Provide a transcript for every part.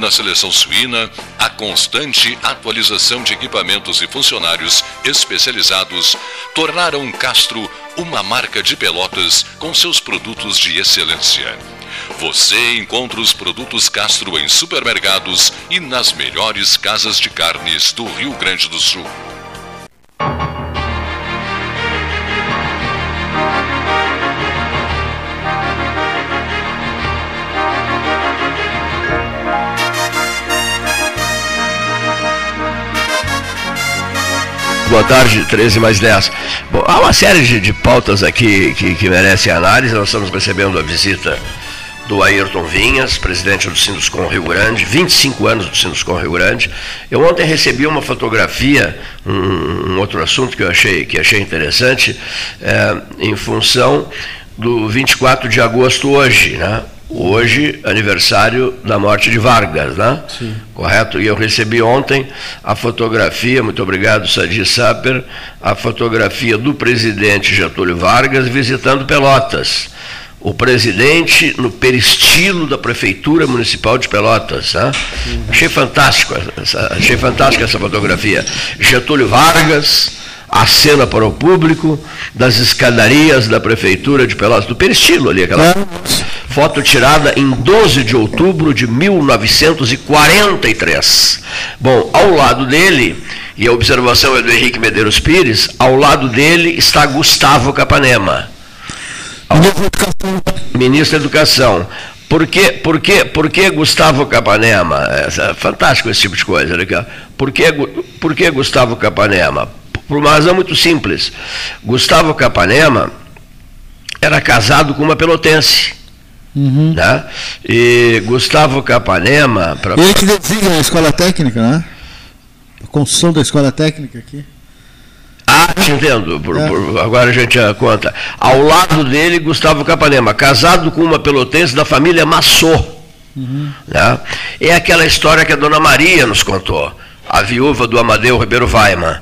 na seleção suína, a constante atualização de equipamentos e funcionários especializados tornaram Castro uma marca de Pelotas com seus produtos de excelência. Você encontra os produtos Castro em supermercados e nas melhores casas de carnes do Rio Grande do Sul. Boa tarde, 13 mais 10. Bom, há uma série de, de pautas aqui que, que merecem análise. Nós estamos recebendo a visita do Ayrton Vinhas, presidente do Sinduscom Rio Grande, 25 anos do Sinduscom Rio Grande. Eu ontem recebi uma fotografia, um, um outro assunto que eu achei, que achei interessante, é, em função do 24 de agosto hoje, né? Hoje, aniversário da morte de Vargas, né? Sim. Correto? E eu recebi ontem a fotografia, muito obrigado, Sadi Saper, a fotografia do presidente Getúlio Vargas visitando Pelotas. O presidente no peristilo da Prefeitura Municipal de Pelotas. Né? Achei fantástico, essa, achei fantástica essa fotografia. Getúlio Vargas, a cena para o público das escadarias da Prefeitura de Pelotas, do peristilo ali, aquela foto tirada em 12 de outubro de 1943. Bom, ao lado dele, e a observação é do Henrique Medeiros Pires, ao lado dele está Gustavo Capanema. Ministro da Educação. Por que, por que, por que Gustavo Capanema? É fantástico esse tipo de coisa. Né? Por, que, por que Gustavo Capanema? por uma razão muito simples. Gustavo Capanema era casado com uma pelotense. Uhum. Né? E Gustavo Capanema. Pra... Ele que designa a escola técnica, né? A construção da escola técnica aqui. Ah, te entendo. Por, é. por, agora a gente conta. Ao lado dele, Gustavo Capanema, casado com uma pelotense da família Massô. Uhum. Né? É aquela história que a dona Maria nos contou, a viúva do Amadeu Ribeiro Weiman.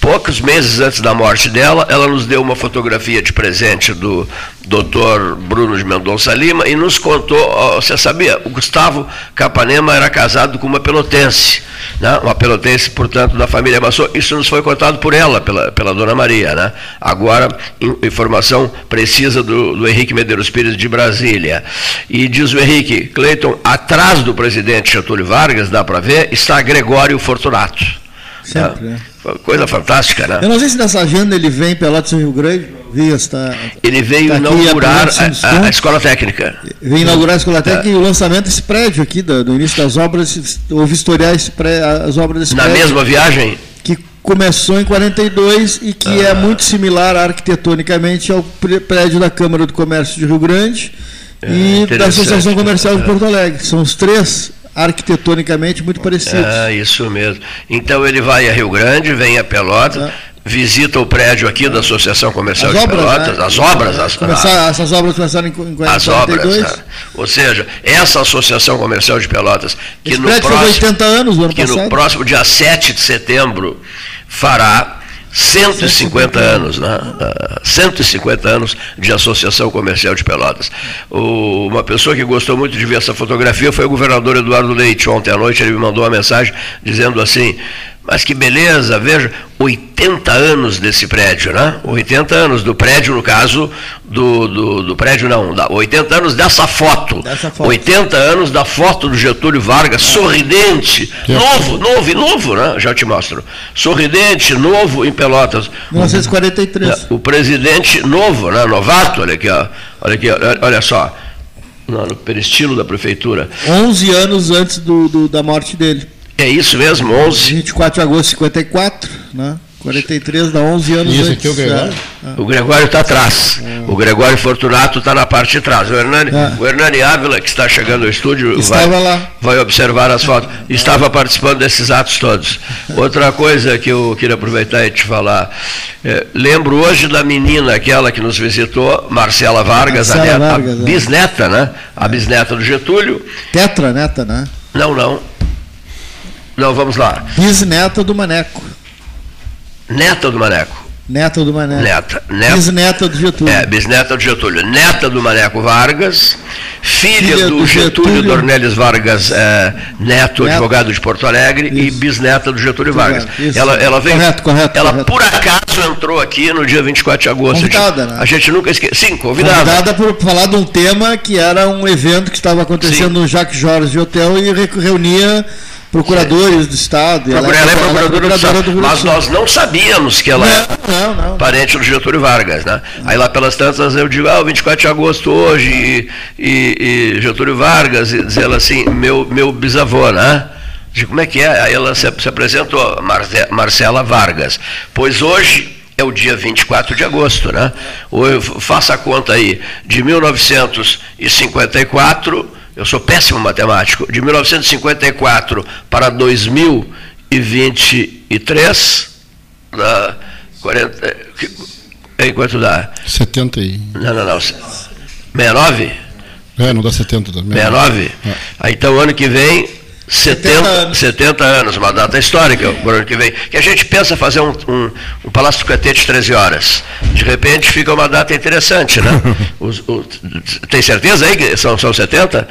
Poucos meses antes da morte dela, ela nos deu uma fotografia de presente do Dr. Bruno de Mendonça Lima e nos contou, você sabia, o Gustavo Capanema era casado com uma pelotense, né? uma pelotense, portanto, da família Massou. Isso nos foi contado por ela, pela, pela dona Maria. Né? Agora, informação precisa do, do Henrique Medeiros Pires de Brasília. E diz o Henrique, Cleiton, atrás do presidente Getúlio Vargas, dá para ver, está Gregório Fortunato. Sempre, né? Coisa fantástica, né? Eu não sei se nessa agenda ele vem Pelotas Rio Grande, via está, Ele veio tá inaugurar a, a, a, escola técnica. Veio inaugurar a escola técnica é. e o lançamento desse prédio aqui, do, do início das obras, houve historiar pré, as obras desse Na prédio. Na mesma viagem? Que começou em 42 e que é ah. é muito similar arquitetonicamente ao prédio da Câmara do Comércio de Rio Grande é, e da Associação Comercial de Porto Alegre. São os três arquitetonicamente muito parecidos. É, isso mesmo. Então ele vai a Rio Grande, vem a Pelotas, é. visita o prédio aqui da Associação Comercial as de obras, Pelotas, né? as obras. As, Começar, essas obras começaram em, em As obras. Né? Ou seja, essa Associação Comercial de Pelotas, que, Esse no próximo, 80 anos, no ano que no próximo dia 7 de setembro fará 150 anos, né? 150 ah, anos de Associação Comercial de Pelotas. O, uma pessoa que gostou muito de ver essa fotografia foi o governador Eduardo Leite. Ontem à noite ele me mandou uma mensagem dizendo assim: mas que beleza, veja, 80 anos desse prédio, né? 80 anos do prédio, no caso, do, do, do prédio não, 80 anos dessa foto. dessa foto. 80 anos da foto do Getúlio Vargas, sorridente, novo, novo, novo, né? Já te mostro. Sorridente, novo em Pelotas. 1943. O presidente novo, né? Novato, olha aqui, ó. Olha aqui, olha, só. No peristilo da prefeitura. 11 anos antes do, do da morte dele. É isso mesmo, 11. 24 de agosto de 54, né? 43 dá 11 anos Isso aqui é o Gregório? É. O Gregório está atrás. É. O Gregório Fortunato está na parte de trás. O Hernani, é. o Hernani Ávila, que está chegando ao estúdio, vai, vai, observar as fotos. Estava participando desses atos todos. Outra coisa que eu queria aproveitar e te falar. É, lembro hoje da menina, aquela que nos visitou, Marcela Vargas, Marcela a, neta, Vargas, a é. bisneta, né? A bisneta do Getúlio. Tetra neta, né? Não, não. Não, vamos lá. Bisneta do Maneco. Neta do Maneco. Neta do Maneco. Neta. neta bisneta do Getúlio. É, bisneta do Getúlio. Neta do Maneco Vargas, filha, filha do, do, Getúlio, Getúlio Dornelles Vargas é, Neto, Neto, advogado de Porto Alegre, Isso. e bisneta do Getúlio Vargas. Ela, ela vem, correto, correto, ela correto. por acaso entrou aqui no dia 24 de agosto. Convidada, né? A gente nunca esquece. Sim, convidada. Convidada por falar de um tema que era um evento que estava acontecendo Sim. no Jacques Jorge Hotel e reunia procuradores do Estado. Procura, ela, é, ela é procuradora, do, Estado, do Mas nós não sabíamos que ela é não, não, parente do Getúlio Vargas. Né? Aí lá pelas tantas eu digo, ah, 24 de agosto hoje, e, e, e Getúlio Vargas, e diz ela assim, meu, meu bisavô, né? Digo, como é que é? Aí ela se, se apresentou, Marce, Marcela Vargas. Pois hoje é o dia 24 de agosto, né? Faça a conta aí, de 1954 eu sou péssimo matemático, de 1954 para 2023, dá 40, em quanto dá? 70 e... Não, não, não. 69? É, não dá 70 também. 69? É. Aí, então, ano que vem, 70, 70 anos. 70 anos, uma data histórica, o ano que vem. Que a gente pensa fazer um, um, um Palácio do Catete 13 horas. De repente fica uma data interessante, né? Os, o, tem certeza aí que são, são 70?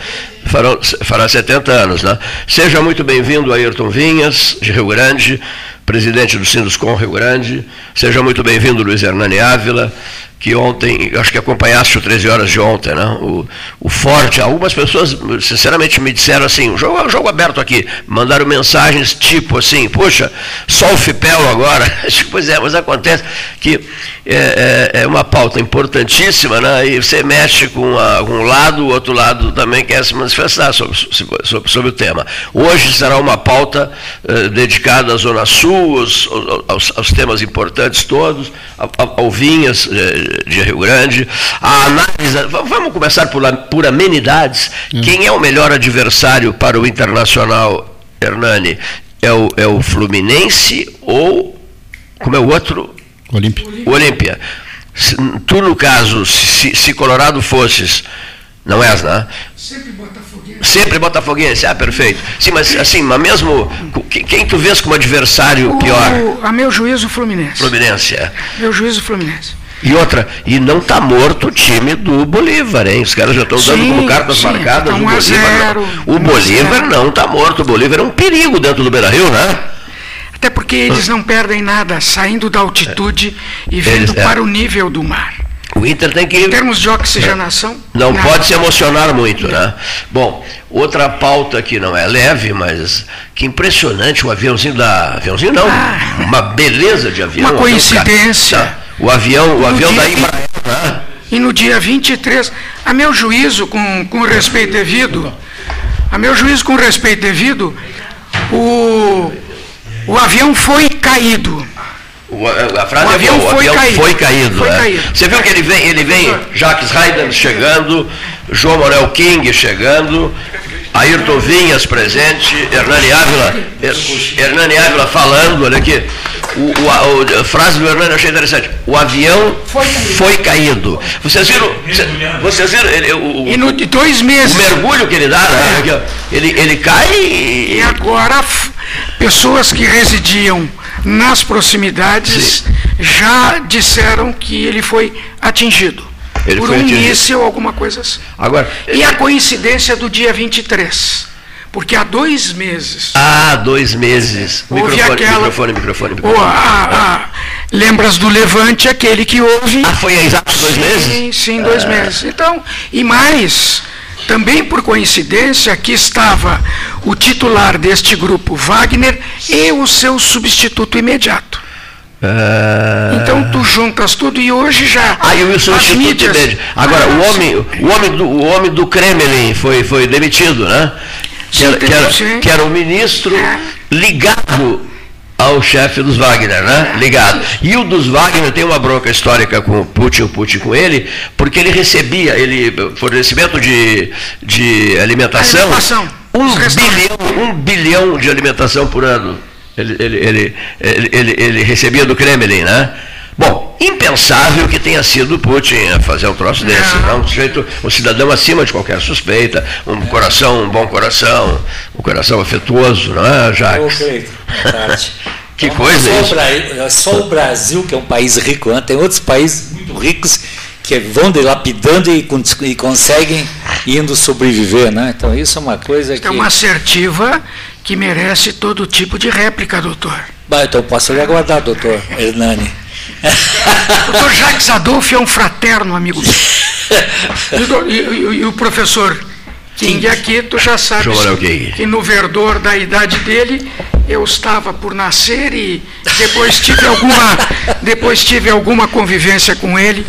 Fará 70 anos, né? Seja muito bem-vindo, Ayrton Vinhas, de Rio Grande, presidente do Sinduscom Rio Grande. Seja muito bem-vindo, Luiz Hernani Ávila que ontem, acho que acompanhaste o 13 horas de ontem, né? O, o Forte, algumas pessoas, sinceramente, me disseram assim, jogo, jogo aberto aqui, mandaram mensagens tipo assim, poxa, só o Fipelo agora. pois é, mas acontece que é, é, é, uma pauta importantíssima, né? E você mexe com, a, com um lado, o outro lado também quer se manifestar sobre, sobre, sobre o tema. Hoje será uma pauta eh, dedicada à Zona Sul, aos, aos, aos temas importantes todos, ao Vinhas, eh, de Rio Grande. A análise, vamos começar por, por amenidades. Hum. Quem é o melhor adversário para o Internacional, Hernani? É o, é o Fluminense ou, como é o outro? Olímpia. Olímpia. Tu, no caso, se, se Colorado fosses, não és, né? Sempre botafoguense. Sempre botafoguense, ah, perfeito. Sim, mas assim, mas mesmo, quem tu vês como adversário o, pior? A meu juízo, Fluminense. Fluminense, é. Meu juízo, Fluminense. E outra, e não está morto o time do Bolívar, hein? Os caras já estão dando como cartas sim, marcadas. Tá o Bolívar, não, o Bolívar não está morto. O Bolívar é um perigo dentro do Beira Rio, né? Até porque eles não perdem nada saindo da altitude é. e vindo eles, é. para o nível do mar. O Inter tem que. Em termos de oxigenação. Não nada. pode se emocionar muito, né? Bom, outra pauta que não é leve, mas que impressionante o aviãozinho da. Aviãozinho não, ah, uma beleza de avião. Uma coincidência. Tá? O avião, o avião da Embraer. Né? E no dia 23, a meu juízo, com, com respeito devido, a meu juízo com respeito devido, o, o avião foi caído. O, a frase o é avião, boa, foi, o avião caído. foi caído. Foi é. caído. Você viu que ele vem, ele vem, Jacques Haydn chegando, João Morel King chegando, Ayrton Vinhas presente, Hernani Ávila, Hernani Ávila falando, olha aqui. O, o, a, a, frase do Hernani eu achei interessante. O avião foi caído. Foi caído. Vocês viram? Vocês viram? Ele, o, e no, de dois meses. O mergulho que ele dá, né? É. ele, ele cai e. E agora, pessoas que residiam nas proximidades Sim. já disseram que ele foi atingido. Ele por um atingido. míssil, alguma coisa assim. Agora, e a coincidência do dia 23. Porque há dois meses. Ah, dois meses. Houve microfone, aquela, microfone, microfone, microfone. Oh, lembras do Levante, aquele que houve. Ah, foi exatos dois sim, meses? Sim, sim, dois ah. meses. Então, e mais, também por coincidência, aqui estava o titular deste grupo, Wagner, e o seu substituto imediato. Ah. Então tu juntas tudo e hoje já. Ah, e o substituto mídias... Agora, ah, o, homem, o, homem do, o homem do Kremlin foi, foi demitido, né? Que era, que era, que era um ministro é. ligado ao chefe dos Wagner, né? Ligado. E o dos Wagner tem uma bronca histórica com o Putin, o Putin com ele, porque ele recebia, ele fornecimento de, de alimentação, alimentação. Um, bilhão, um bilhão de alimentação por ano ele, ele, ele, ele, ele, ele recebia do Kremlin, né? Bom, impensável que tenha sido Putin fazer um troço desse. Não. Um, sujeito, um cidadão acima de qualquer suspeita, um coração, um bom coração, um coração afetuoso, não é, Jacques? que coisa só isso. Só o Brasil, que é um país rico, né? tem outros países muito ricos que vão dilapidando e, e conseguem indo sobreviver, né? Então isso é uma coisa que... É uma assertiva que merece todo tipo de réplica, doutor. Bah, então posso lhe aguardar, doutor Hernani. Doutor Jacques Adolfo é um fraterno amigo. e, e, e o professor King aqui, tu já sabes que no verdor da idade dele, eu estava por nascer e depois tive alguma, depois tive alguma convivência com ele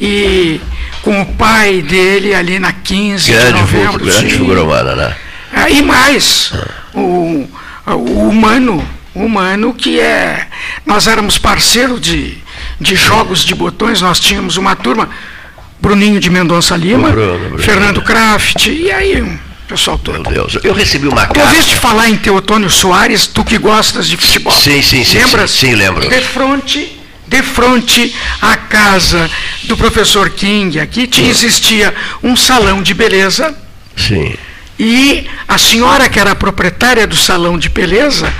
e com o pai dele ali na 15 grande de novembro. grande figura humana, né? Ah, e mais, o, o humano, humano que é. Nós éramos parceiros de, de jogos de botões, nós tínhamos uma turma, Bruninho de Mendonça Lima, Bruno, Bruno, Fernando Kraft, e aí um pessoal todo. Meu Deus, eu recebi uma carta. Ouviste falar em Teotônio Soares, tu que gostas de futebol? Sim, sim, sim. Lembra? Sim, sim, lembro. De frente de frente à casa do professor King, aqui tinha, existia um salão de beleza. Sim. E a senhora que era proprietária do salão de beleza,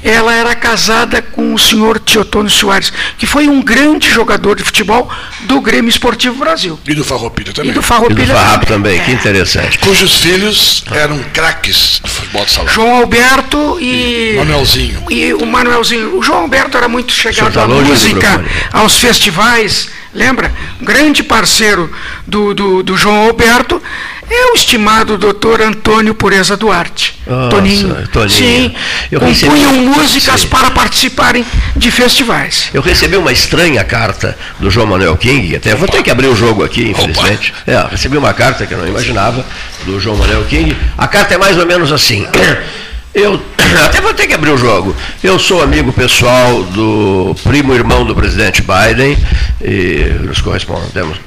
ela era casada com o senhor Teotônio Soares, que foi um grande jogador de futebol do Grêmio Esportivo Brasil. E do Farroupilha também. E do Farroupilha, e do Farrapo também, que interessante. Cujos filhos eram craques do futebol de salão. João Alberto e... Manuelzinho. E o Manuelzinho. O João Alberto era muito chegado à música, aos festivais, lembra? Grande parceiro do, do, do João Alberto é o estimado doutor Antônio Pureza Duarte. Nossa, Toninho. Toninho. Sim, Eu compunham recebi- músicas Sim. para participarem de festivais. Eu recebi uma estranha carta do João Manuel King, até vou ter que abrir o jogo aqui, infelizmente. É, recebi uma carta que eu não imaginava, do João Manuel King. A carta é mais ou menos assim. Eu até vou ter que abrir o jogo. Eu sou amigo pessoal do primo irmão do presidente Biden, e nos correspondemos.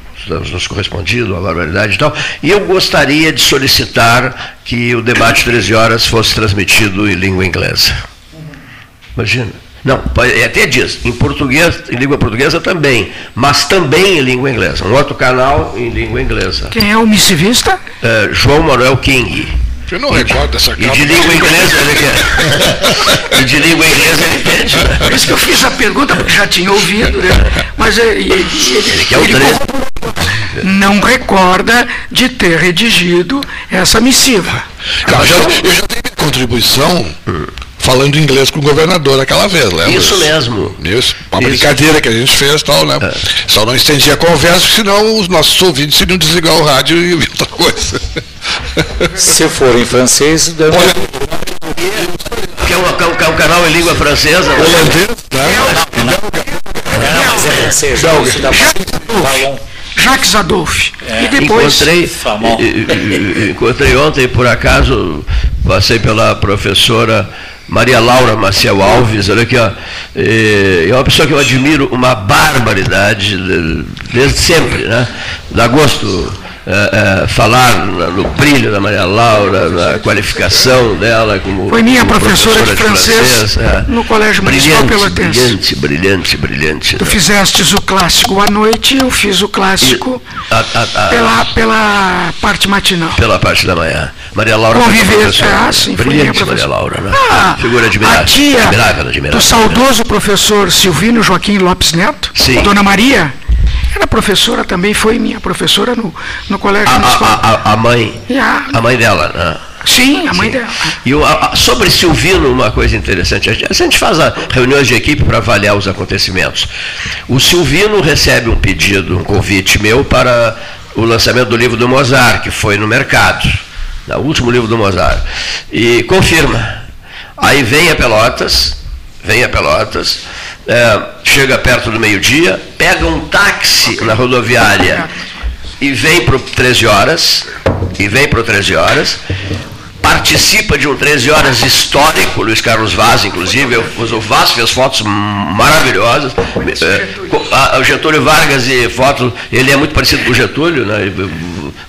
Nos correspondido, a barbaridade e tal. E eu gostaria de solicitar que o debate 13 horas fosse transmitido em língua inglesa. Imagina. Não, pode- até diz, em português, em língua portuguesa também, mas também em língua inglesa. Um outro canal em língua inglesa. Quem é o missivista? É, João Manuel King. Eu não recordo dessa E carta. de língua inglesa ele quer. E de língua inglesa ele entende. né? Por isso que eu fiz a pergunta, porque já tinha ouvido, né? Mas é, e- e- ele, Ele quer o ele 13. não recorda de ter redigido essa missiva. Cara, já- eu já dei contribuição falando inglês com o governador aquela vez, lembra? Isso mesmo. Isso, uma Isso. brincadeira que a gente fez tal, né? Só não estendia a conversa, senão os nossos ouvintes iriam desligar o rádio e ouvir outra coisa. Se for em francês, deve Olha, Que é que é é um canal em língua francesa. né? holandês, né? Não, mas é francês. Jacques Adolphe. É. E depois. Encontrei, encontrei ontem, por acaso, passei pela professora Maria Laura Maciel Alves, olha aqui, ó, é uma pessoa que eu admiro uma barbaridade de- desde sempre, né? Dá gosto é, é, falar no brilho da Maria Laura, na qualificação dela como Foi minha como professora de francês é. no Colégio Municipal Pelotense. brilhante, brilhante, brilhante. Tu né? fizestes o clássico à noite, eu fiz o clássico A- a- a- pela, pela parte matinal. pela parte da manhã. Maria Laura foi Conviver, professora. ah, sim, foi Brilhante Maria professora. Laura, né? Ah, Figura admirável. a tia admirável, admirável. do saudoso professor Silvino Joaquim Lopes Neto, Sim. Dona Maria, era professora também, foi minha professora no, no Colégio A, Municipal. a, a, a mãe, a- mãe dela, né? sim, a mãe dela. E o- a- sobre Silvino, uma coisa interessante. A gente, a gente faz reuniões de equipe para avaliar os acontecimentos. O Silvino recebe um pedido, um convite meu para o lançamento do livro do Mozart, que foi no mercado, né, o último livro do Mozart. E confirma. Aí vem a Pelotas, vem a Pelotas, é, chega perto do meio-dia, pega um táxi na rodoviária e vem para o 13 horas, e vem para o 13 horas, participa de um 13 horas histórico, Luiz Carlos Vaz, inclusive, eu- o Vaz fez fotos maravilhosas, É, o Getúlio Vargas e fotos, ele é muito parecido com o Getúlio, né?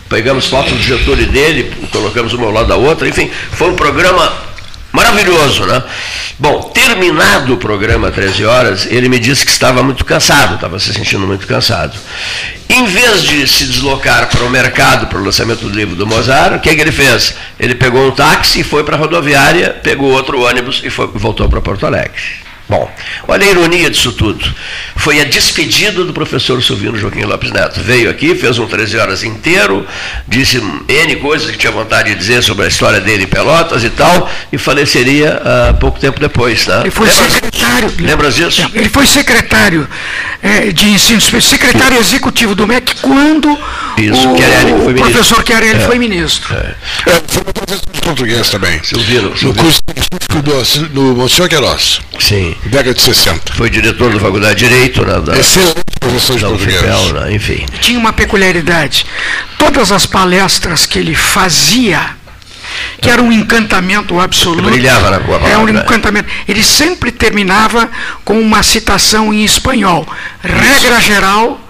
Pegamos fotos do Getúlio dele, colocamos uma ao lado da outra, enfim, foi um programa maravilhoso, né? Bom, terminado o programa 13 horas, ele me disse que estava muito cansado, estava se sentindo muito cansado. Em vez de se deslocar para o mercado para o lançamento do livro do Mozart, o que, que ele fez? Ele pegou um táxi e foi para a rodoviária, pegou outro ônibus e foi- voltou para Porto Alegre. Bom, olha a ironia disso tudo. Foi a despedida do professor Silvino Joaquim Lopes Neto. Veio aqui, fez um 13 horas inteiro, disse N coisas que tinha vontade de dizer sobre a história dele em Pelotas e tal, e faleceria uh, pouco tempo depois. Né? Ele foi Lembra secretário. Lembras disso? Ele foi secretário é, de ensino secretário executivo do MEC quando Isso, o, Chiarelli foi professor Chiarelli é. foi ministro. É. É, foi professor de português também. Silvino. No curso do, do Senhor Queiroz. Sim. Década de 60. Foi diretor da Faculdade de Direito. Né, da, Excelente professor de português. UFPEL, né, enfim. Tinha uma peculiaridade. Todas as palestras que ele fazia que era um encantamento absoluto. Brilhava na boa É um encantamento. Ele sempre terminava com uma citação em espanhol. Regra geral,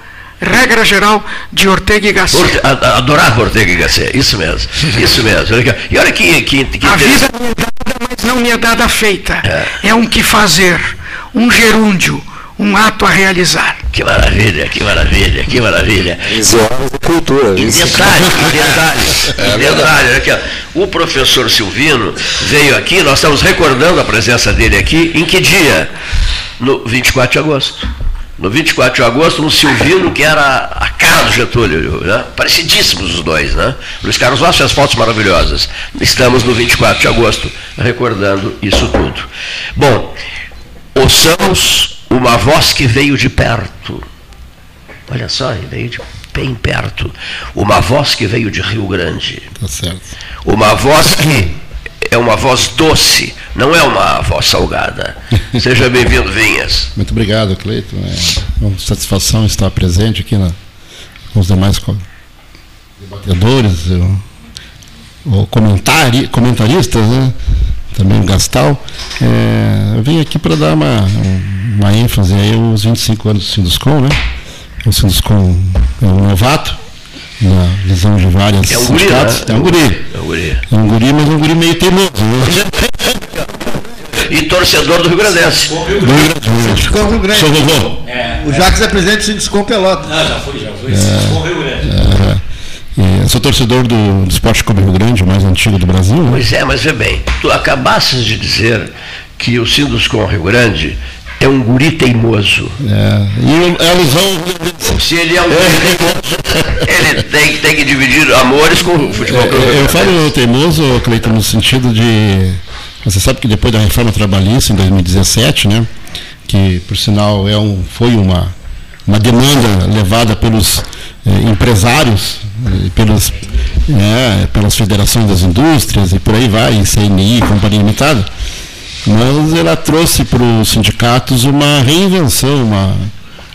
regra geral de Ortega y Gasset. Orte, adorava Ortega y Gasset, isso mesmo. Isso mesmo. E olha que. que, que a vida me é dada, mas não me é dada feita. É, é um que fazer, um gerúndio um ato a realizar. Que maravilha, que maravilha, que maravilha. Visuais de cultura. Em detalhe, em detalhe, é detalhe aqui, o professor Silvino veio aqui, nós estamos recordando a presença dele aqui, em que dia? No 24 de agosto. No 24 de agosto, um Silvino que era a cara do Getúlio, né? parecidíssimos os dois, né? Luiz Carlos Vaz fez fotos maravilhosas. Estamos no 24 de agosto recordando isso tudo. Bom, ouçamos uma voz que veio de perto. Olha só, veio de bem perto. Uma voz que veio de Rio Grande. Tá certo. Uma voz que é uma voz doce, não é uma voz salgada. Seja bem-vindo, Vinhas. Muito obrigado, Cleiton. É uma satisfação estar presente aqui na, com os demais debatedores, ou comentari, comentaristas, né? também o Gastal. É, eu vim aqui para dar uma, uma ênfase aí aos 25 anos do Sinduscom, né? O Sinduscom é um novato, na visão de várias é um guri, né? É um guri. É um guri. É um guri, mas é um guri meio teimoso. Né? e torcedor do Rio Grande. Do Rio Grande. Do Rio Grande. Sou vovô. É, o Jacques é presidente do Sinduscom Pelota. Não, já fui, já fui. É, Rio Grande. É, sou torcedor do, do Esporte Clube Rio Grande, o mais antigo do Brasil. Né? Pois é, mas vê bem, tu acabasses de dizer que o Sinduscom Rio Grande é um guri teimoso. É, e é alusão. Se ele é um guri teimoso, ele tem, tem que dividir amores com o futebol. É, eu falo teimoso, Cleiton, no sentido de. Você sabe que depois da reforma trabalhista, em 2017, né, que por sinal é um, foi uma, uma demanda levada pelos eh, empresários, eh, pelos, eh, pelas federações das indústrias e por aí vai, CNI, Companhia Limitada mas ela trouxe para os sindicatos uma reinvenção, uma,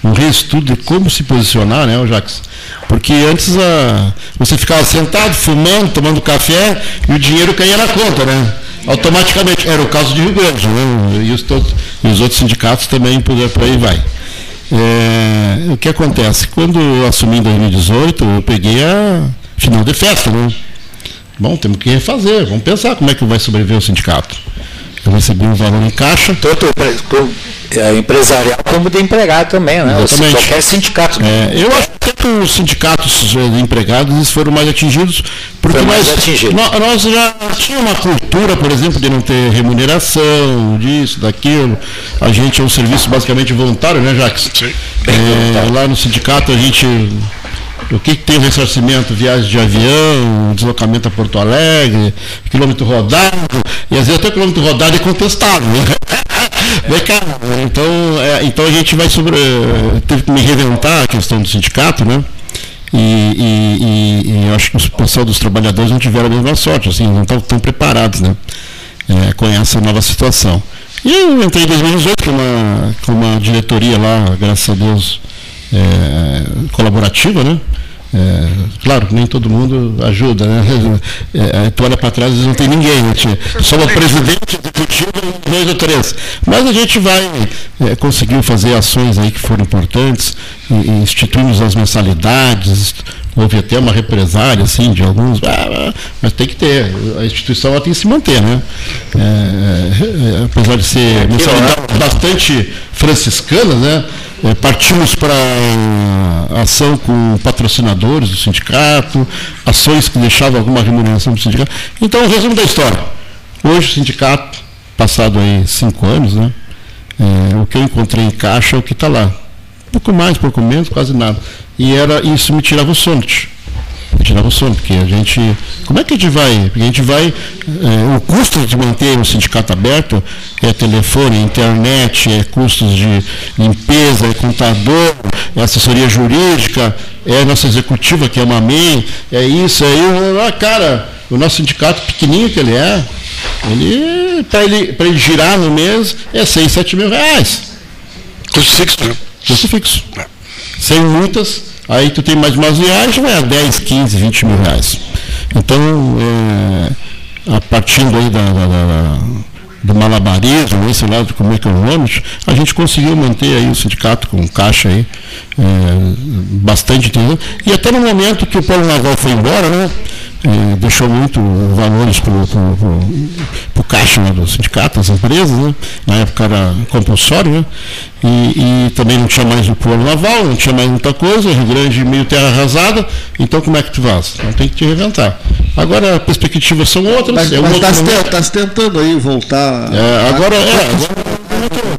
um reestudo de como se posicionar, né, Jacques? Porque antes a, você ficava sentado, fumando, tomando café e o dinheiro caía na conta, né? Automaticamente. Era o caso de Rio Grande, né? E os, todos, e os outros sindicatos também por, por aí vai. É, o que acontece? Quando eu assumi em 2018, eu peguei a final de festa, né? Bom, temos que refazer, vamos pensar como é que vai sobreviver o sindicato. Eu recebi um valor em caixa. Tanto é, empresarial como de empregado também, né? Exatamente. Qualquer sindicato. É, eu acho que os sindicatos eh, de empregados foram mais atingidos, porque mais nós, atingido. nós já tínhamos uma cultura, por exemplo, de não ter remuneração, disso, daquilo. A gente é um serviço basicamente voluntário, né, Jacques? Sim. É, lá no sindicato a gente o que, que tem o ressarcimento? Viagem de avião, deslocamento a Porto Alegre, quilômetro rodado, e às vezes até quilômetro rodado é contestável. Né? então, é, então a gente vai sobre. Teve que me reinventar a questão do sindicato, né? E, e, e, e acho que o pessoal dos trabalhadores não tiveram a mesma sorte, assim, não estão tão preparados né? É, com essa nova situação. E eu entrei em 2018 com uma, com uma diretoria lá, graças a Deus, é, colaborativa, né? É, claro, nem todo mundo ajuda, né? É, tu olha para trás e não tem ninguém, né? só o presidente, executivo, dois ou três. Mas a gente vai é, conseguir fazer ações aí que foram importantes, e, instituímos as mensalidades, houve até uma represária assim de alguns, ah, mas tem que ter, a instituição ela tem que se manter, né? É, é, apesar de ser mensalidade bastante franciscana, né? É, partimos para ação com patrocinadores do sindicato, ações que deixavam alguma remuneração do sindicato. Então, o resumo da história. Hoje o sindicato, passado aí cinco anos, né, É, o que eu encontrei em caixa é o que está lá. Pouco mais, pouco menos, quase nada. E era isso me tirava o sono. Tirava o sono, porque a gente. Como é que a gente vai? Porque a gente vai. É, o custo de manter um sindicato aberto é telefone, internet, é custos de limpeza, é contador, é assessoria jurídica, é a nossa executiva, que é uma MEI, é isso, é. Ah, cara, o nosso sindicato pequenininho que ele é, ele, para ele, ele girar no mês, é 6, 7 mil reais. Custo fixo, né? Custo fixo. É. Sem multas, aí tu tem mais umas viagens, vai a 10, 15, 20 mil reais. Então, é, a partir da, da, da do malabarismo, esse lado como é que é o a gente conseguiu manter aí o sindicato com caixa aí é, bastante tempo. E até no momento que o Paulo Naval foi embora, né, é, deixou muito valores para o caixa né, do sindicato, das empresas, né, na época era compulsório, né, e, e, também não tinha mais o polo naval, não tinha mais muita coisa, Rio Grande meio terra arrasada, então como é que tu faz? Então tem que te reinventar. Agora perspectivas são outras. Mas é um está tá se tentando aí voltar. É, agora, é, agora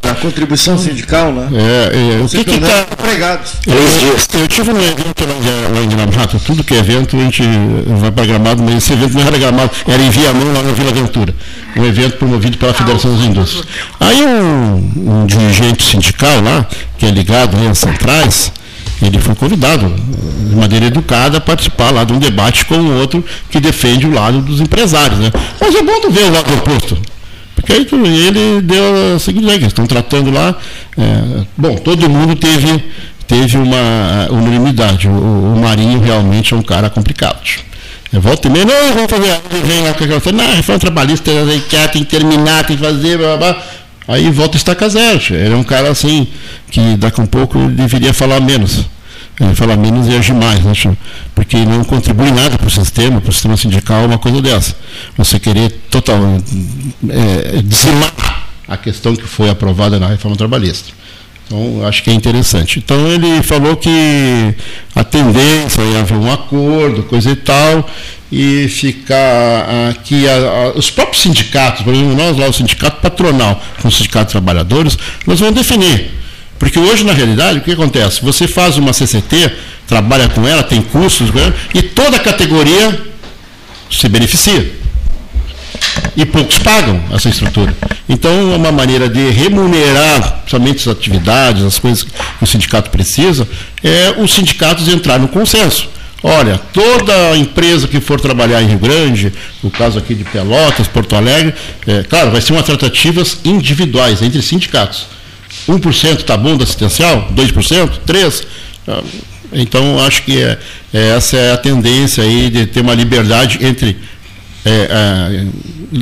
a contribuição sindical, né? É, é, o que está empregados. Eu, eu tive um evento lá em Gramado, tudo que é evento, a gente vai para Gramado, mas esse evento não era Gramado, era em Viamão, lá na Vila Ventura. Um evento promovido pela Federação das Indústrias. Aí um, um dirigente sindical lá, que é ligado às centrais, ele foi convidado, de maneira educada, a participar lá de um debate com o outro que defende o lado dos empresários. Né? Mas é bom ver o lado oposto. Porque aí ele deu a seguinte ideia, estão tratando lá. É, bom, todo mundo teve, teve uma unanimidade. O, o Marinho realmente é um cara complicado. Eu volto e meia, não, vamos fazer. Vem lá com aquela coisa, não, reforma trabalhista, tem que terminar, tem que fazer, blá, blá, blá. Aí volta a estaca zero. Ele é um cara assim, que daqui a um pouco deveria falar menos. Ele fala menos e agir mais, né, porque não contribui nada para o sistema, para o sistema sindical, uma coisa dessa. Você querer total, é, dizimar a questão que foi aprovada na reforma trabalhista. Então, acho que é interessante. Então, ele falou que a tendência é haver um acordo, coisa e tal, e ficar aqui, a, a, os próprios sindicatos, por exemplo, nós lá, o sindicato patronal com o sindicato de trabalhadores, nós vamos definir porque hoje, na realidade, o que acontece? Você faz uma CCT, trabalha com ela, tem cursos, e toda categoria se beneficia. E poucos pagam essa estrutura. Então, é uma maneira de remunerar somente as atividades, as coisas que o sindicato precisa, é os sindicatos entrar no consenso. Olha, toda empresa que for trabalhar em Rio Grande, no caso aqui de Pelotas, Porto Alegre, é, claro, vai ser uma tratativas individuais entre sindicatos 1% está bom da assistencial? 2%? 3%? Ah, então, acho que é, é, essa é a tendência aí de ter uma liberdade entre. É,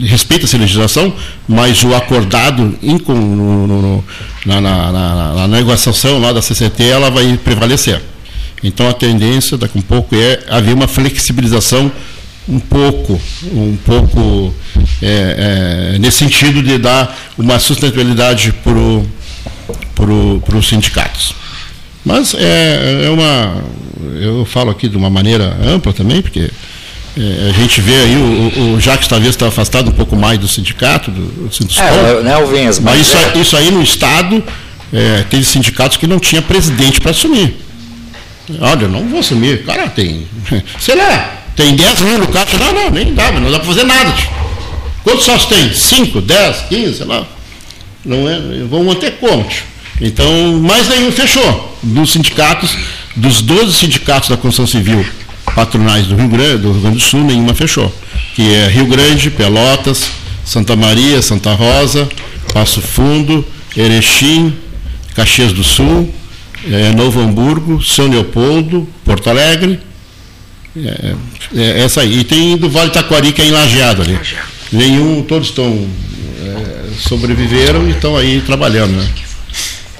respeita-se a legislação, mas o acordado no, no, na, na, na, na, negociação lá da CCT ela vai prevalecer. Então a tendência daqui a um pouco é haver uma flexibilização um pouco, um pouco é, é, nesse sentido de dar uma sustentabilidade para o para os sindicatos. Mas é, é uma. Eu falo aqui de uma maneira ampla também, porque é, a gente vê aí, o, o Jacques talvez está afastado um pouco mais do sindicato, do, do sindicato. É, né, mas, mas isso, é... isso, aí no Estado, é, tem sindicatos que não tinha presidente para assumir. Olha, eu não vou assumir. Cara, tem. Sei lá, tem 10 mil no caixa. Não, não, nem dá, não dá para fazer nada. Quantos sócios tem? 5, 10, 15, sei lá. Não é, vão manter como? Então, mais nenhum fechou. Dos sindicatos, dos 12 sindicatos da construção civil patronais do Rio Grande, do Rio Grande do Sul, nenhuma fechou. Que é Rio Grande, Pelotas, Santa Maria, Santa Rosa, Passo Fundo, Erechim, Caxias do Sul, é, Novo Hamburgo, São Leopoldo, Porto Alegre. É, é, essa aí. E tem do Vale Taquari, que é em Lajeado ali. Nenhum, todos estão é, sobreviveram e estão aí trabalhando. Né?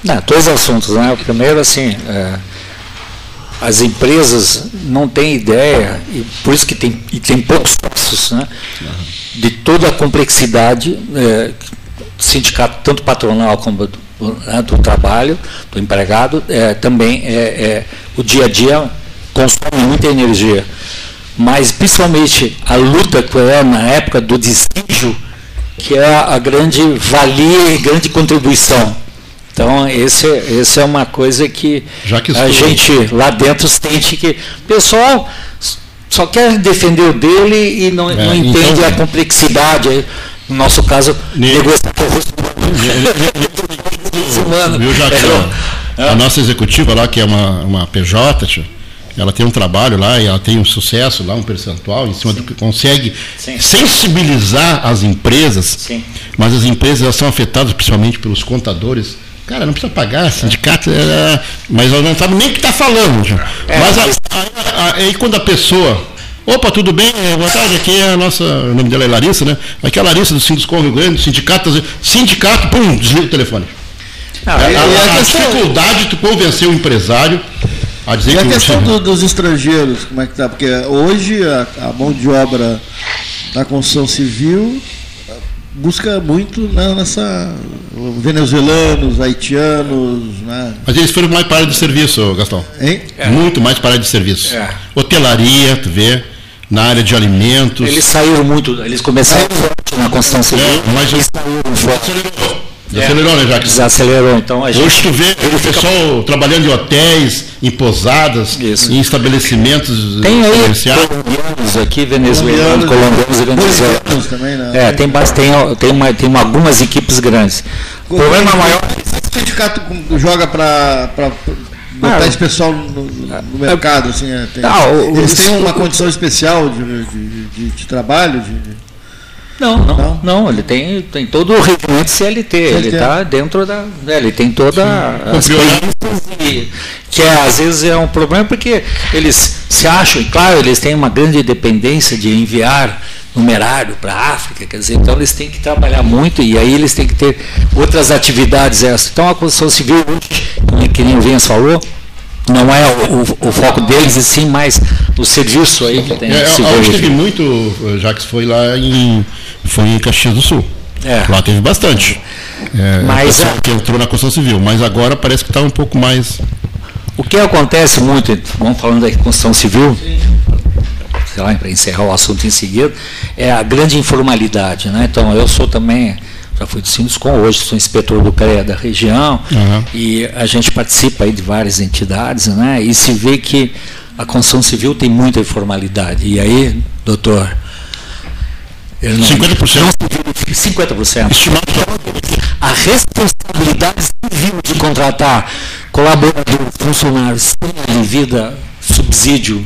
Não, dois assuntos, né? O primeiro, assim, é, as empresas não têm ideia, e por isso que tem, e tem poucos passos, né? De toda a complexidade, é, sindicato, tanto patronal como do, né, do trabalho, do empregado, é, também é, é, o dia a dia consome muita energia. Mas principalmente a luta que é na época do despejo, que é a grande valia e grande contribuição. Então, esse, esse é uma coisa que, que a gente lá dentro sente que o pessoal só quer defender o dele e não, é, não entende então, a complexidade. No nosso caso, negociar Viu, já que a, a nossa executiva lá, que é uma, uma PJ, ela tem um trabalho lá e ela tem um sucesso lá, um percentual em cima Sim. do que consegue Sim. sensibilizar as empresas, Sim. mas as empresas são afetadas principalmente pelos contadores. Cara, não precisa pagar, sindicato, é, mas ela não sabe nem o que está falando. É, mas aí quando a pessoa Opa, tudo bem? É, boa tarde, aqui é a nossa. O nome dela é Larissa, né? Aqui é a Larissa do Sinduscom Rio Grande, sindicato, sindicato, pum, desliga o telefone. Não, a, a, a, dificuldade de convencer o empresário a dizer e a questão do, dos estrangeiros, como é que tá? Porque hoje a, a mão de obra da construção civil busca muito né, nessa venezuelanos, haitianos, né? Mas eles foram mais para a área de serviço, Gastão. Hein? É. Muito mais para a área de serviço. É. Hotelaria, tu vê na área de alimentos. Eles saíram muito, eles começaram forte na construção civil, é, mas eles saíram forte. Desacelerou, né, Jacques? Desacelerou, então a gente... Hoje tu vê o pessoal trabalhando em hotéis, em pousadas, Isso. em estabelecimentos Tem aí colombianos aqui, venezuelanos, colombianos e venezuelanos. Também, né? É, tem, tem, tem, uma, tem uma, algumas equipes grandes. O problema maior... O sindicato joga para botar ah, esse pessoal no, no mercado, assim, é, tem, não, eles têm uma condição especial de, de, de, de trabalho, de... Não, não, não, não, ele tem, tem todo o regimento CLT, ele está dentro da. Né, ele tem toda as coisas que é, às vezes é um problema porque eles se acham, e claro, eles têm uma grande dependência de enviar numerário para a África, quer dizer, então eles têm que trabalhar muito e aí eles têm que ter outras atividades essas. Então a construção civil, que nem o Vinhas falou, não é o, o, foco deles, e sim mais o serviço aí que tem. É, que teve muito, já que foi lá em, foi em Caxias do Sul. É. Lá teve bastante. É, mas que entrou na construção civil, mas agora parece que está um pouco mais. O que acontece muito, vamos falando da construção civil, sei lá, para encerrar o assunto em seguida, é a grande informalidade. Né? Então, eu sou também já fui do Sinduscom, hoje sou inspetor do CREA da região, uhum. e a gente participa aí de várias entidades, né? E se vê que a construção civil tem muita informalidade. E aí, doutor. Não, 50%. Não, 50%. Estimado. A responsabilidade civil de contratar colaborador, funcionários sem vida, subsídio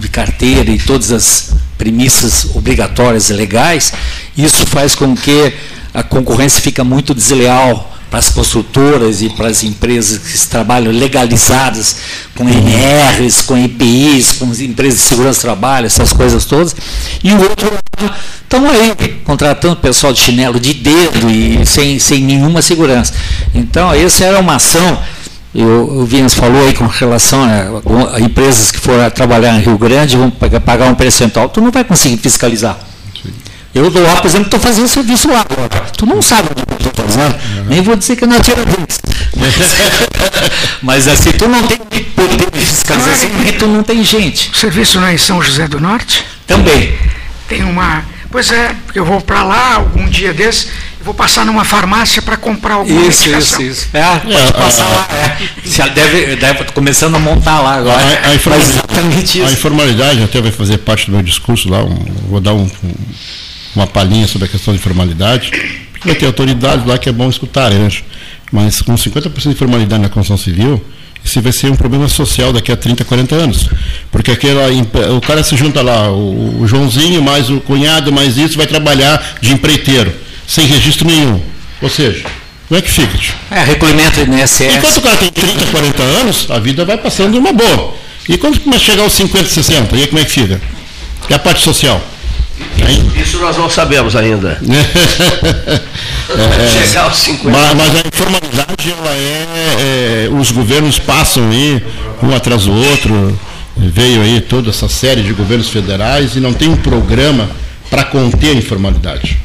de carteira e todas as premissas obrigatórias e legais, isso faz com que a concorrência fica muito desleal para as construtoras e para as empresas que trabalham legalizadas, com NRs, com EPIs, com empresas de segurança do trabalho, essas coisas todas. E o outro lado, estão aí, contratando pessoal de chinelo de dedo e sem, sem nenhuma segurança. Então, essa era uma ação eu, o Vinhas falou aí com relação a, a, empresas que foram trabalhar em Rio Grande vão pagar um percentual, tu não vai conseguir fiscalizar. Eu lá, por exemplo, estou fazendo serviço lá agora. Tu não sabe o que eu estou fazendo. Uhum. Nem vou dizer que não atira vez. Mas assim, tu não tem poder de fiscalização porque tu não tem gente. O serviço não é em São José do Norte? Também. Tem uma. Pois é, eu vou para lá algum dia desse, vou passar numa farmácia para comprar alguma isso, medicação. Isso, isso, É, pode é, passar lá. É. Deve, deve começando a montar lá agora. A, a, informalidade, a informalidade até vai fazer parte do meu discurso lá. Um, vou dar um, um uma palhinha sobre a questão de formalidade, porque vai ter autoridades lá que é bom escutarem, né? Mas com 50% de formalidade na construção civil, isso vai ser um problema social daqui a 30, 40 anos. Porque aquela, o cara se junta lá, o, o Joãozinho, mais o cunhado, mais isso, vai trabalhar de empreiteiro, sem registro nenhum. Ou seja, como é que fica? É, recolhimento do INSS. Enquanto o cara tem 30, 40 anos, a vida vai passando de uma boa. E quando começa a chegar aos 50, 60, e aí como é que fica? E a parte social? Isso nós não sabemos ainda. é, Chegar aos 50. Mas, mas, a informalidade, ela é, é, Os governos passam aí, um atrás do outro. Veio aí toda essa série de governos federais e não tem um programa para conter a informalidade.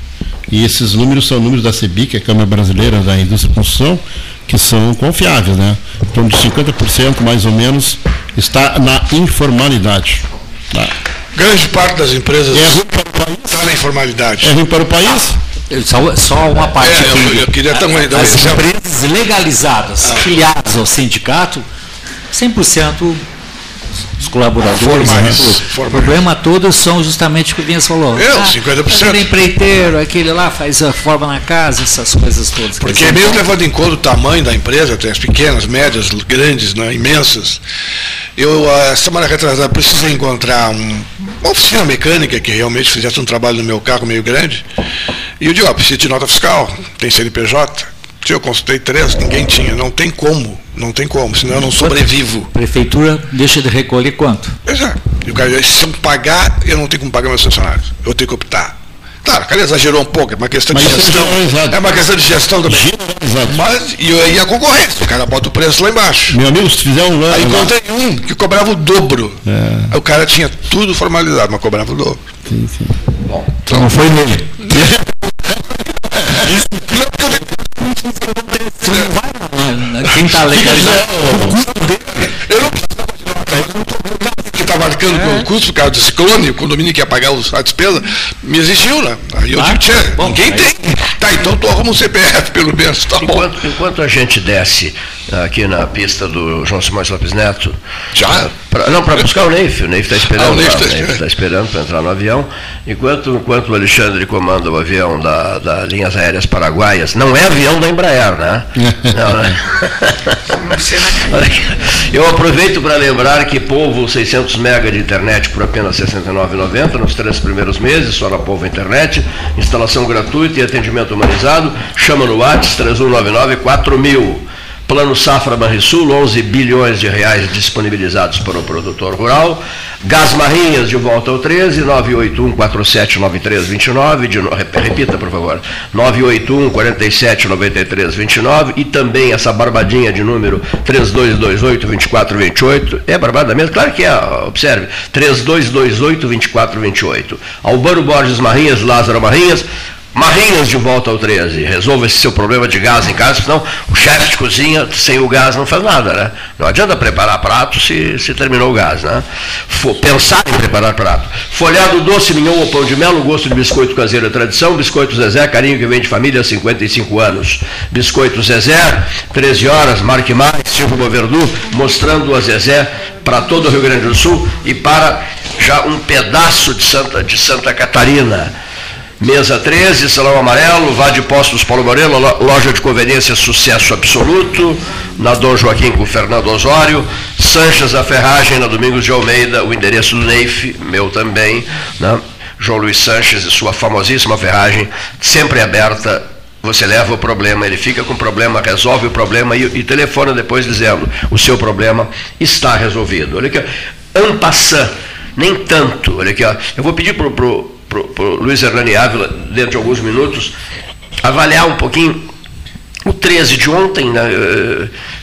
E esses números são números da CEBIC, a Câmara Brasileira da Indústria e Construção, que são confiáveis, né? Em torno de 50% mais ou menos está na informalidade. Tá? Grande parte das empresas é ruim para o país. está na informalidade. É ruim para o país? Só, só uma parte é. Eu, eu queria também dar As empresas legalizadas, ah. filiadas ao sindicato, 100% os colaboradores. Formais, O problema todo são justamente o que o Vinhas falou. Eu, ah, 50%. Aquele empreiteiro, aquele lá faz a forma na casa, essas coisas todas. Porque dizer, mesmo levando em conta o tamanho da empresa, tem as pequenas, médias, grandes, né, imensas. Eu, a semana retrasada, precisei encontrar um, uma oficina mecânica que realmente fizesse um trabalho no meu carro meio grande. E eu digo, ó, preciso de nota fiscal, tem CNPJ, eu consultei três, ninguém tinha. Não tem como, não tem como, senão eu não sobrevivo. Prefeitura deixa de recolher quanto? Exato. E o cara, se eu pagar, eu não tenho como pagar meus funcionários. Eu tenho que optar. Claro, o cara exagerou um pouco, é uma questão de Mas gestão. É uma questão de gestão também. Mas e, e a concorrência, o cara bota o preço lá embaixo. Meu amigo, se fizer um Aí encontrei um que cobrava o dobro. É. Aí o cara tinha tudo formalizado, mas cobrava o dobro. Sim, sim. Bom, então não foi nele. Quem está legalizado. Eu não que está marcando é. o custo por causa do ciclone, o condomínio que ia pagar a despesa, me exigiu, né? Aí eu digo, tchê, ninguém tem. Tá, então tu arruma um CPF pelo menos, tá enquanto, bom. Enquanto a gente desce aqui na pista do João Simões Lopes Neto. Já? Pra, não, para buscar o Neif. O Neif está esperando. Ah, o Neif está tá esperando para entrar no avião. Enquanto, enquanto o Alexandre comanda o avião da, da Linhas Aéreas Paraguaias, não é avião da Embraer, né? não, né? Eu aproveito para lembrar que Povo 600 MB de internet por apenas R$ 69,90 nos três primeiros meses, só na Povo Internet, instalação gratuita e atendimento humanizado. Chama no WhatsApp 3199 4000. Plano Safra Banrisul, 11 bilhões de reais disponibilizados para o produtor rural. Gás Marinhas de volta ao 13, 981-479329, de, repita por favor, 981-479329 e também essa barbadinha de número 3228-2428. É barbada mesmo? Claro que é, observe, 3228-2428. Albano Borges Marinhas, Lázaro Marinhas, Marrinhas de volta ao 13. Resolva esse seu problema de gás em casa, senão o chefe de cozinha sem o gás não faz nada, né? Não adianta preparar prato se, se terminou o gás, né? For, pensar em preparar prato. Folhado doce, mignon ou pão de mel, gosto de biscoito caseiro é tradição. Biscoito Zezé, carinho que vem de família há 55 anos. Biscoito Zezé, 13 horas, marque mais, Silvio Goverdu, mostrando a Zezé para todo o Rio Grande do Sul e para já um pedaço de Santa, de Santa Catarina. Mesa 13, Salão Amarelo, Vá de Postos Paulo Moreno, loja de conveniência sucesso absoluto, na Dom Joaquim com Fernando Osório, Sanches a Ferragem, na Domingos de Almeida, o endereço do Neif, meu também, né? João Luiz Sanches e sua famosíssima ferragem, sempre aberta, você leva o problema, ele fica com o problema, resolve o problema e, e telefona depois dizendo, o seu problema está resolvido. Olha aqui, Ampassan, nem tanto, olha aqui, ó, eu vou pedir para o para o Luiz Hernani Ávila, dentro de alguns minutos, avaliar um pouquinho o 13 de ontem, né,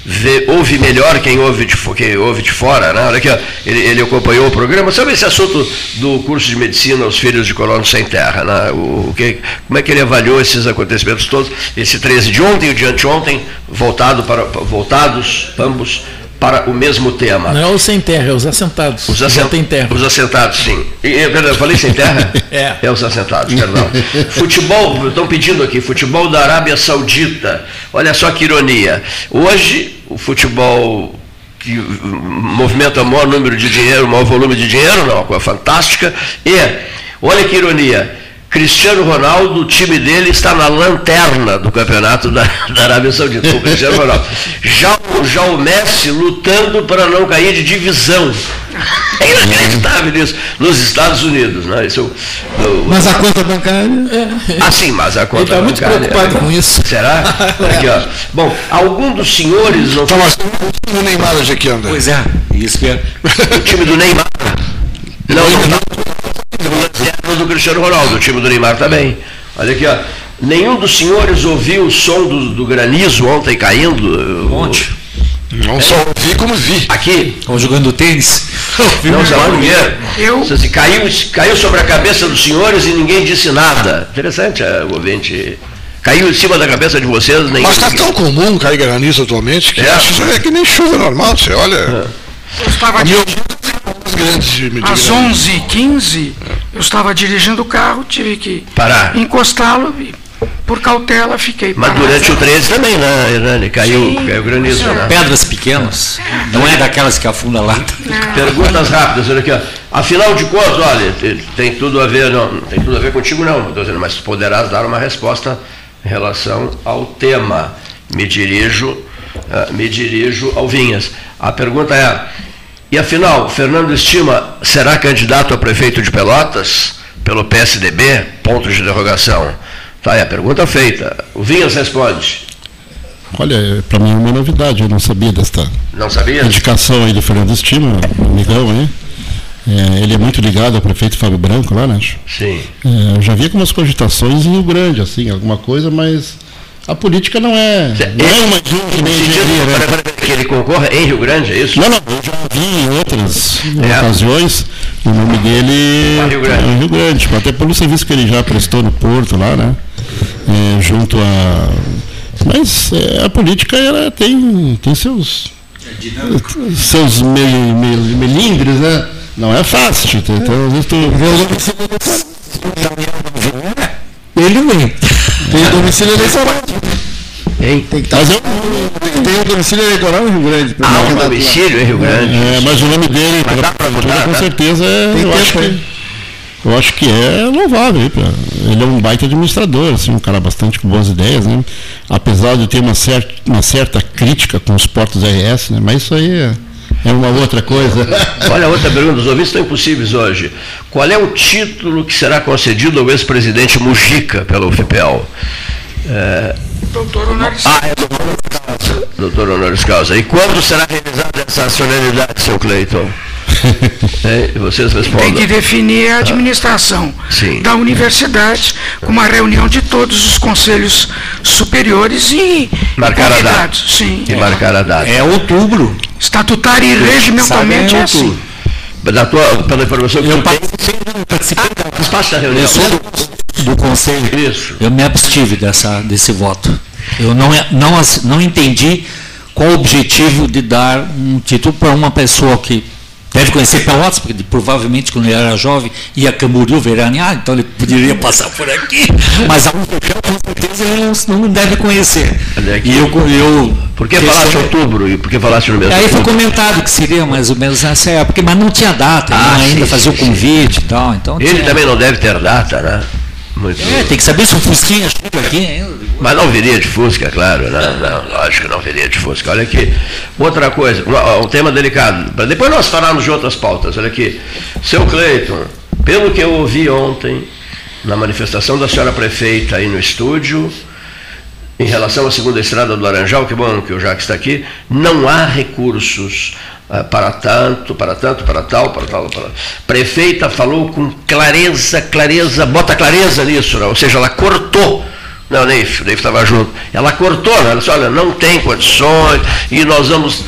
eh, ouve melhor quem ouve de, quem ouve de fora, né? Olha aqui, ó, ele, ele, acompanhou o programa. Sabe esse assunto do curso de medicina aos filhos de colonos sem terra? Né? O, o que, como é que ele avaliou esses acontecimentos todos? Esse 13 de ontem e o de anteontem, voltado para, voltados, ambos, para o mesmo tema. Não é os sem terra, é os assentados. Os, assent... terra. os assentados, sim. E, eu falei sem terra? é. É os assentados, perdão. futebol, estão pedindo aqui, futebol da Arábia Saudita. Olha só que ironia. Hoje, o futebol que movimenta o maior número de dinheiro, o maior volume de dinheiro, não, uma coisa fantástica. E, olha que ironia, Cristiano Ronaldo, o time dele está na lanterna do campeonato da, da Arábia Saudita. O Cristiano Ronaldo. Já, já o Messi lutando para não cair de divisão. É inacreditável isso. Nos Estados Unidos, né? Isso, o, mas a conta bancária. É. Ah, sim, mas a conta Ele está muito preocupado é. com isso. Será? Aqui, ó. Bom, algum dos senhores não. Tá, mas o time do Neymar hoje aqui anda. Pois é, isso que é. O time do Neymar. Não, não, não do Cristiano Ronaldo, o time do Neymar também. Olha aqui, ó. Nenhum dos senhores ouviu o som do, do granizo ontem caindo? Ontem. Não é. só ouvi como vi. Aqui? Ou jogando tênis. Não, sei lá o que Eu... Assim, caiu, caiu sobre a cabeça dos senhores e ninguém disse nada. Interessante é, o ouvinte. Caiu em cima da cabeça de vocês. Nem Mas está tão comum cair granizo atualmente que é. acho que é que nem chuva normal. Você olha. É. Eu estava dirigindo. Às 11h15, eu estava dirigindo o carro, tive que encostá-lo e por cautela, fiquei Mas durante o 13 também, né, Hernani? Caiu, caiu granizo. Né? Pedras pequenas, não é daquelas que afunda lá. Perguntas rápidas, olha aqui, ó. Afinal de contas, olha, tem tudo a ver, não, tem tudo a ver contigo não, dizendo, mas poderás dar uma resposta em relação ao tema. Me dirijo, uh, me dirijo ao Vinhas. A pergunta é, e afinal, Fernando Estima será candidato a prefeito de Pelotas pelo PSDB? Ponto de interrogação. Tá aí a pergunta feita. O Vinhas responde. Olha, para mim é uma novidade, eu não sabia desta não sabia? indicação aí do Fernando Estima, amigão aí. É, ele é muito ligado ao prefeito Fábio Branco lá, né? Sim. É, eu já vi algumas cogitações em Rio Grande, assim, alguma coisa, mas a política não é, não é uma que nem engenharia, né? que ele concorra em Rio Grande, é isso? Não, não, eu já vi em outras é. ocasiões o nome dele Rio Grande. é Rio Grande, até pelo serviço que ele já prestou no Porto lá, né? É, junto a. Mas é, a política ela tem, tem seus. É seus melindres, né? Não é fácil, então às vezes tu. Ele vem. Tem domicílio eleitoral. Tem, tem que estar. Mas eu, tem o domicílio eleitoral em Rio Grande. Ah, um domicílio em Rio Grande. É, mas o nome dele, pra, pra votar, com tá? certeza, é, eu, acho que, eu acho que é louvável. Ele é um baita administrador, assim, um cara bastante com boas ideias, né? Apesar de ter uma certa, uma certa crítica com os portos RS, né? Mas isso aí é é uma outra coisa. Olha, outra pergunta, os ouvintes estão impossíveis hoje. Qual é o título que será concedido ao ex-presidente Mujica pela UFPEL? É... Doutor Honoris Causa. Ah, é doutor Honoris Causa. Doutor Honoris Causa. E quando será realizada essa solenidade, seu Cleiton? É, vocês respondem. Tem que definir a administração ah, da universidade com uma reunião de todos os conselhos superiores e marcar a data. Sim. E marcar a data. É outubro. Estatutário e regimentalmente é, é assim. Da tua, pela informação que eu participei, da, da reunião. Do, do conselho. Isso. Eu me abstive dessa, desse voto. Eu não, não, não entendi qual o objetivo de dar um título para uma pessoa que Deve conhecer Pelotas, porque provavelmente quando ele era jovem ia a Camboriú veranear, então ele poderia passar por aqui. Mas a UFPEL com certeza ele não, não deve conhecer. E eu, eu por que falaste outubro e por que falaste no mesmo Aí foi comentado que seria mais ou menos nessa época, mas não tinha data, ah, ainda fazia o convite sim. e tal. Então ele tinha... também não deve ter data, né? Muito é, tem que saber se o Fusquinha chega aqui ainda. Mas não viria de Fusca, claro. Não, não, lógico que não viria de Fusca. Olha aqui. Outra coisa, um tema delicado. Para depois nós falarmos de outras pautas. Olha aqui. Seu Cleiton, pelo que eu ouvi ontem, na manifestação da senhora prefeita aí no estúdio, em relação à segunda estrada do Laranjal, que bom que o Jacques está aqui, não há recursos para tanto, para tanto, para tal, para tal, para Prefeita falou com clareza, clareza, bota clareza nisso, não? ou seja, ela cortou. Não, Neif, o Neif estava junto. Ela cortou, né? ela disse, olha, não tem condições, e nós vamos.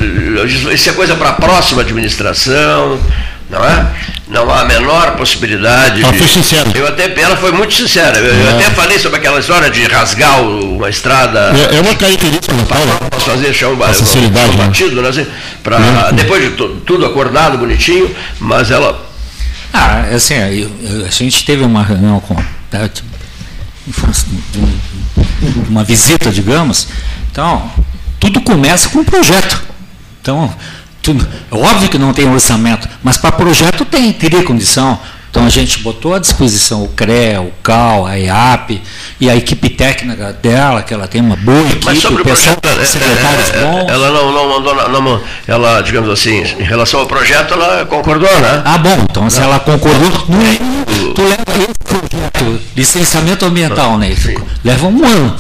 Isso é coisa para a próxima administração não é? Não há a menor possibilidade. Ela de, foi sincera. Eu até, ela foi muito sincera. Eu, é. eu até falei sobre aquela história de rasgar uma estrada. É, é uma característica do Paulo. Posso fazer chão, a sinceridade, um, né? batido, né? Assim, pra, é. Depois de tudo acordado, bonitinho, mas ela. Ah, assim, a gente teve uma reunião com. Né, uma visita, digamos. Então, tudo começa com um projeto. Então, tudo. É óbvio que não tem orçamento, mas para projeto tem, teria condição. Então a gente botou à disposição o CREA, o CAL, a EAP e a equipe técnica dela, que ela tem uma boa equipe, Mas sobre o, pessoal, projeto, é, secretários é, é, bons. Ela não, não mandou, não, ela, digamos assim, em relação ao projeto, ela concordou, né? Ah, bom, então se ela concordou, no, tu leva esse projeto, licenciamento ambiental, né? Leva um ano.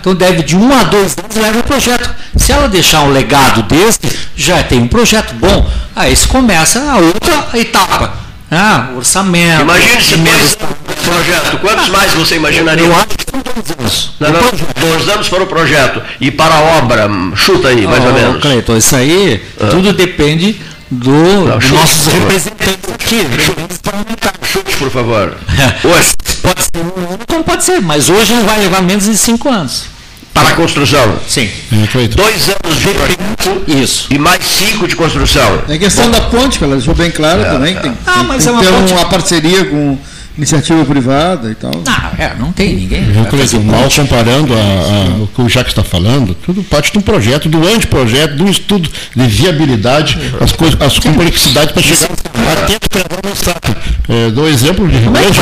Então deve de um a dois anos leva o projeto. Se ela deixar um legado desse, já tem um projeto bom. Aí se começa a outra etapa. Ah, orçamento. Imagine se dois projeto. Quantos mais você imaginaria? Eu acho que são dois anos. Não, não, dois anos para o projeto. E para a obra, chuta aí, mais oh, ou menos. Cleiton, isso aí ah. tudo depende do, não, dos nossos representantes aqui, Chute, por favor. Hoje. Pode ser um ano, como pode ser, mas hoje não vai levar menos de cinco anos. Para a construção? Sim. Dois anos de projeto Isso. e mais cinco de construção. É questão Bom. da ponte, que ela deixou bem claro é, também. É. Tem, ah, tem, mas tem é uma, ponte... uma parceria com iniciativa privada e tal. Não, é, não tem ninguém. Eu mal comparando a, a, o que o Jacques está falando, tudo parte de um projeto, do anteprojeto, de um estudo de viabilidade, as, coisas, as complexidades para chegar até o obstáculo. É, dou exemplo de Rio Grande.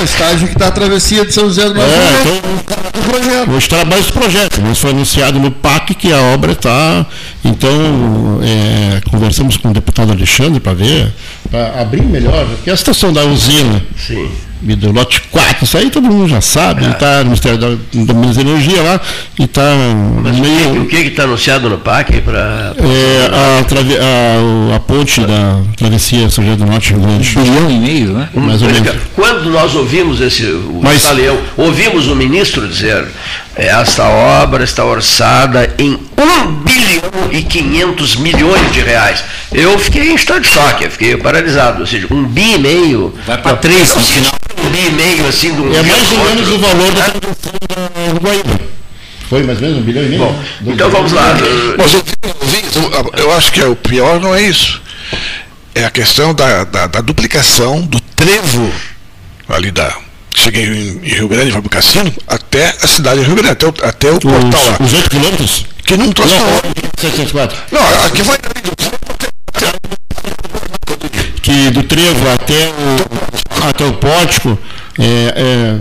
O estágio que está a travessia de São José do Norte. É, então, os trabalhos do projeto, mas foi anunciado no PAC que a obra está. Então, é, conversamos com o deputado Alexandre para ver, para abrir melhor, porque a situação da usina. Sim do lote 4, isso aí todo mundo já sabe, está é. no Ministério da, da Minas Energia lá, e está meio... O que está anunciado no PAC para... É, a, a, a, ponte da travessia São José do Norte, Rio Grande. Um bilhão e meio, né? Mais ou menos. Quando nós ouvimos esse, o Mas, ouvimos o ministro dizer esta obra está orçada em 1 bilhão e 500 milhões de reais. Eu fiquei em estado de choque, fiquei paralisado. Ou seja, um bi e meio. Vai para três no final. Um bi e meio, assim, do É mais ou menos o valor da produção da Uruguaíba. Foi mais ou menos um bilhão e meio? Bom, então vamos lá. Mas eu, eu acho que é o pior não é isso. É a questão da, da, da duplicação do trevo ali da cheguei em, Rio Grande, vai para o cassino, até a cidade de Rio Grande, até o, até o os, portal lá. Os 8 quilômetros? Que não trouxe não, não, aqui vai que do trevo até o, até o pórtico é, é,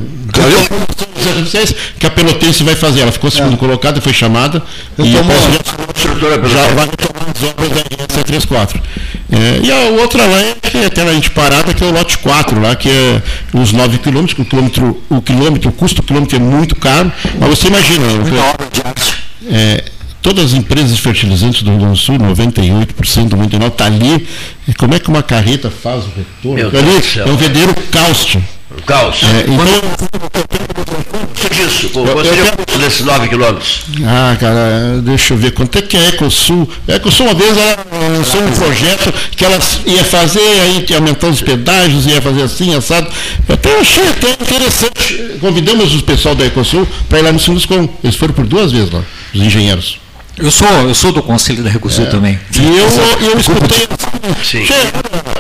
que a Pelotense vai fazer. Ela ficou segundo é. colocada, foi chamada. Eu e já, já vai retomar as obras da RS-34. É, e a outra lá é que até a gente parada, que é o lote 4, lá, que é os 9 quilômetros, que o quilômetro, o quilômetro, o custo do quilômetro é muito caro. Mas você imagina. É, todas as empresas fertilizantes do Rio Grande do Sul, 98% do mundo está ali. E como é que uma carreta faz o retorno? Ali é um. Um caos. É, então, disso, qual seria o custo desses 9 quilômetros? Ah, cara, deixa eu ver quanto é que é Ecosul. A Ecosul uma vez ela lançou um projeto que ela ia fazer, aí aumentar os pedágios, ia fazer assim, assado. Eu até achei até interessante. Convidamos o pessoal da Ecosul para ir lá no Sinduscom. Eles foram por duas vezes lá, os engenheiros. Eu sou, eu sou do Conselho da Recusul é. também. E eu, eu escutei Sim.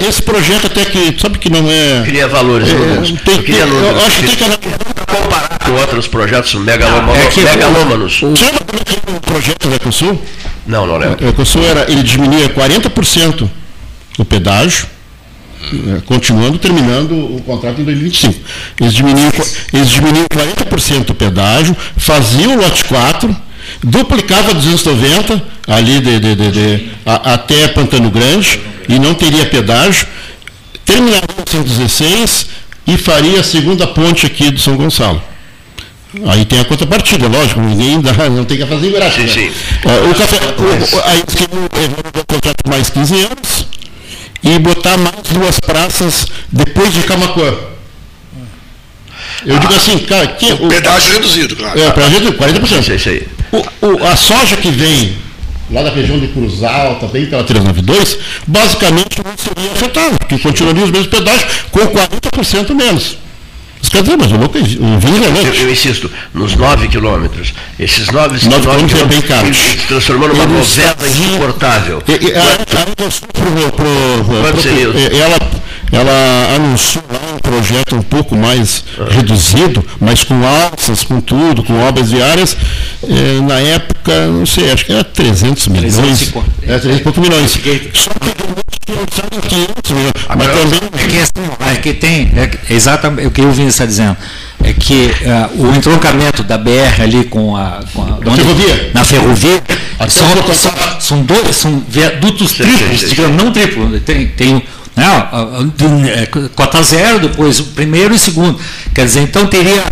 esse projeto até que, sabe que não é. Cria valores. É, tem, tem, eu, eu acho que tem que comparar com outros projetos megalômanos. É que megalômanos. Você lembra como é o projeto da Ecosul? Não, não lembro. O Ecosul era, ele diminuía 40% o pedágio, é, continuando, terminando o contrato em 2025. Eles diminuíam, eles diminuíam 40% o pedágio, faziam o lote 4 duplicava 290 ali de, de, de, de a, até Pantano Grande e não teria pedágio, terminaria 116 e faria a segunda ponte aqui do São Gonçalo. Aí tem a contrapartida, lógico, ninguém dá, não tem que fazer graça. Né? sim. o café, o, aí o contrato mais 15 anos e botar mais duas praças depois de Camacuã. Eu ah, digo assim, cara, que, o, pedágio reduzido, claro. É, para 40%. Isso aí. O, o, a soja que vem lá da região de Cruz Alta, bem pela 392, basicamente não seria afetada, porque continuaria os mesmos pedágios com 40% menos. Quer dizer, mas o louco. Eu, eu, insisto, nos 9 quilômetros, esses 9 quilômetros é bem caro. Se transformando numa novela insuportável. E, e, a, a, ela, ela anunciou lá projeto um pouco mais ah. reduzido, mas com alças, com tudo, com obras viárias. Eh, na época, não sei, acho que era 300 milhões. 350. É, 300 e poucos milhões. Só que não 500 milhões. Mas também. É que, assim, é que tem, é exatamente o que o Vini está dizendo. É que uh, o entroncamento da BR ali com a. Com a na ferrovia? Na ferrovia. São, são, são, dois, são viadutos triplos, digamos, não triplo. Tem, tem né, cota zero, depois o primeiro e segundo. Quer dizer, então teria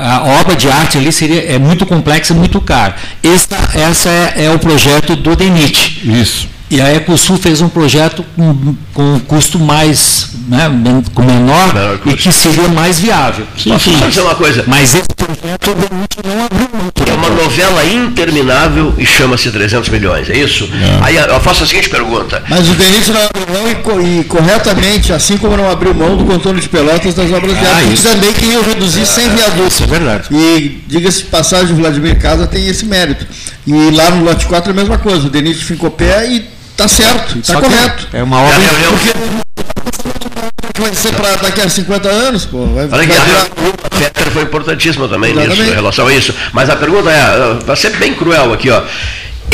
a obra de arte ali seria é muito complexa, muito cara. Essa, essa é, é o projeto do DENIT. Isso. E a Ecosul fez um projeto com, com um custo mais, né, com menor, menor e que seria mais viável. Sim, sim. dizer uma coisa. Mas esse projeto não abriu muito. É uma novela interminável e chama-se 300 milhões, é isso? É. Aí eu faço a seguinte pergunta. Mas o Denise não abriu mão e, e, corretamente, assim como não abriu mão do contorno de Pelotas das obras de arte, também queria reduzir é, sem viaduto. Isso é verdade. E diga-se passagem, o Vladimir Casa tem esse mérito. E lá no lote 4 é a mesma coisa, o Denise ficou pé e Está certo, está correto. É uma obra. que vai ser para daqui a 50 anos, pô. Vai, Olha aqui, a Fetter foi importantíssima também Exatamente. nisso, em relação a isso. Mas a pergunta é, vai ser bem cruel aqui, ó.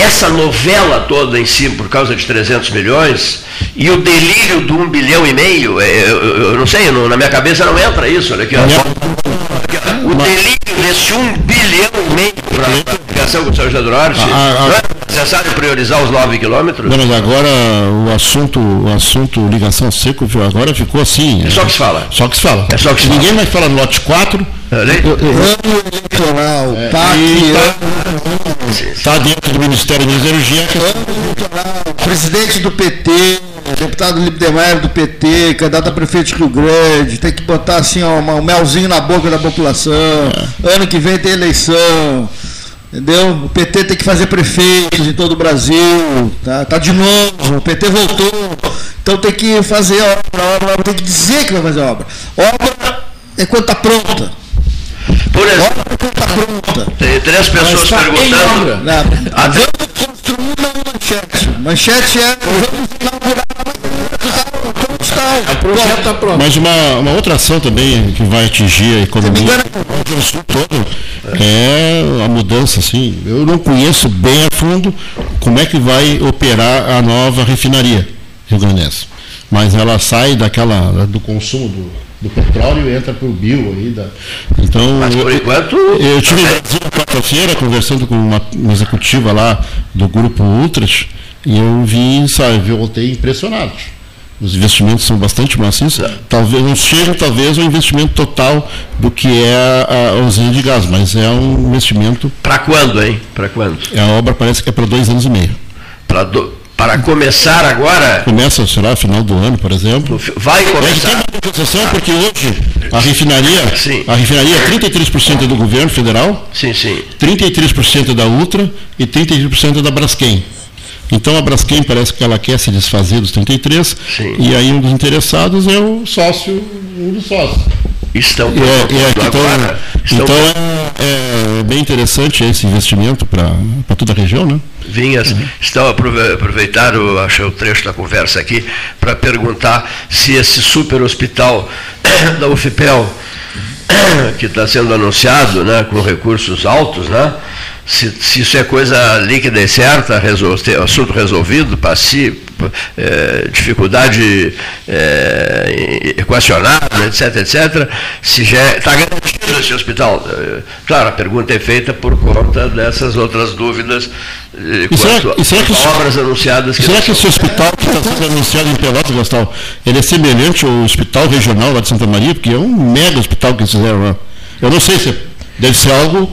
Essa novela toda em si, por causa de 300 milhões, e o delírio do 1 bilhão e meio, é, eu, eu- eu não sei, não- na minha cabeça não entra isso, olha aqui. O delírio desse 1 bilhão e meio para a ligação com o São José do É necessário priorizar os 9 quilômetros? Não, mas agora o assunto, o assunto ligação seco viu, agora ficou assim. É só que se fala. Só que se fala. É só que se Ninguém fala. mais fala no lote 4. Olha aí. Eu- eu- Ano eleitoral, PAC, tá, tá dentro do Ministério da Energia. ano eleitoral, presidente do PT, deputado Libdemeyer do PT, candidato a prefeito de Rio Grande, tem que botar assim ó, um melzinho na boca da população. Ano que vem tem eleição. Entendeu? O PT tem que fazer prefeitos em todo o Brasil. Tá, tá de novo, o PT voltou. Então tem que fazer obra, obra, obra, tem que dizer que vai fazer obra. Obra é quando está pronta. Por exemplo, Obra é quando está pronta. tem três pessoas em perguntando. obra. Vamos construir uma manchete. Manchete é vamos inaugurar onde projeto pronto. Mas uma, uma outra ação também que vai atingir a economia do Sul todo é a mudança, assim. Eu não conheço bem a fundo como é que vai operar a nova refinaria Rio Grandense. Mas ela sai daquela do consumo do, do petróleo e entra para o bio aí. Da, então, Mas por eu- enquanto. eu tive em Brasília quarta-feira conversando com uma, uma executiva lá do grupo Ultras e eu vi, sabe, eu voltei impressionado. Os investimentos são bastante maciços. Talvez não chegue talvez o investimento total do que é a, a usina de gás, mas é um investimento. Para quando, hein? Para quando? A obra parece que é para dois anos e meio. Pra do- Para começar agora, Começa, sei lá, final do ano, por exemplo. vai É que tem começar. uma compensação porque hoje a refinaria, Sim. a refinaria 33% é do governo federal, Sim, sim. 33% da Ultra e 33% da Braskem. Então a Braskem parece que ela quer se desfazer dos 33 Sim. e aí um dos interessados é o sócio, um dos sócios. Estão é, é, propondo agora. então Estão então é, é bem interessante esse investimento para toda a região, né? Vinhas estão aprove- aproveitaram, achei o trecho da conversa aqui, para perguntar se esse super hospital da UFPEL, que está sendo anunciado né, com recursos altos, né, se, se isso é coisa líquida e certa, resol, assunto resolvido, passivo, eh, dificuldade eh, equacionada, etc, etc, se já está garantido esse hospital. Eh, Claro, a pergunta é feita por conta dessas outras dúvidas E será- quanto será que isso- obras anunciadas que Será que esse hospital que está sendo anunciado em Pelotas, Gastal, ele é semelhante ao hospital regional lá de Santa Maria? Porque é um mega hospital que eles fizeram lá. Eu não sei se deve ser algo,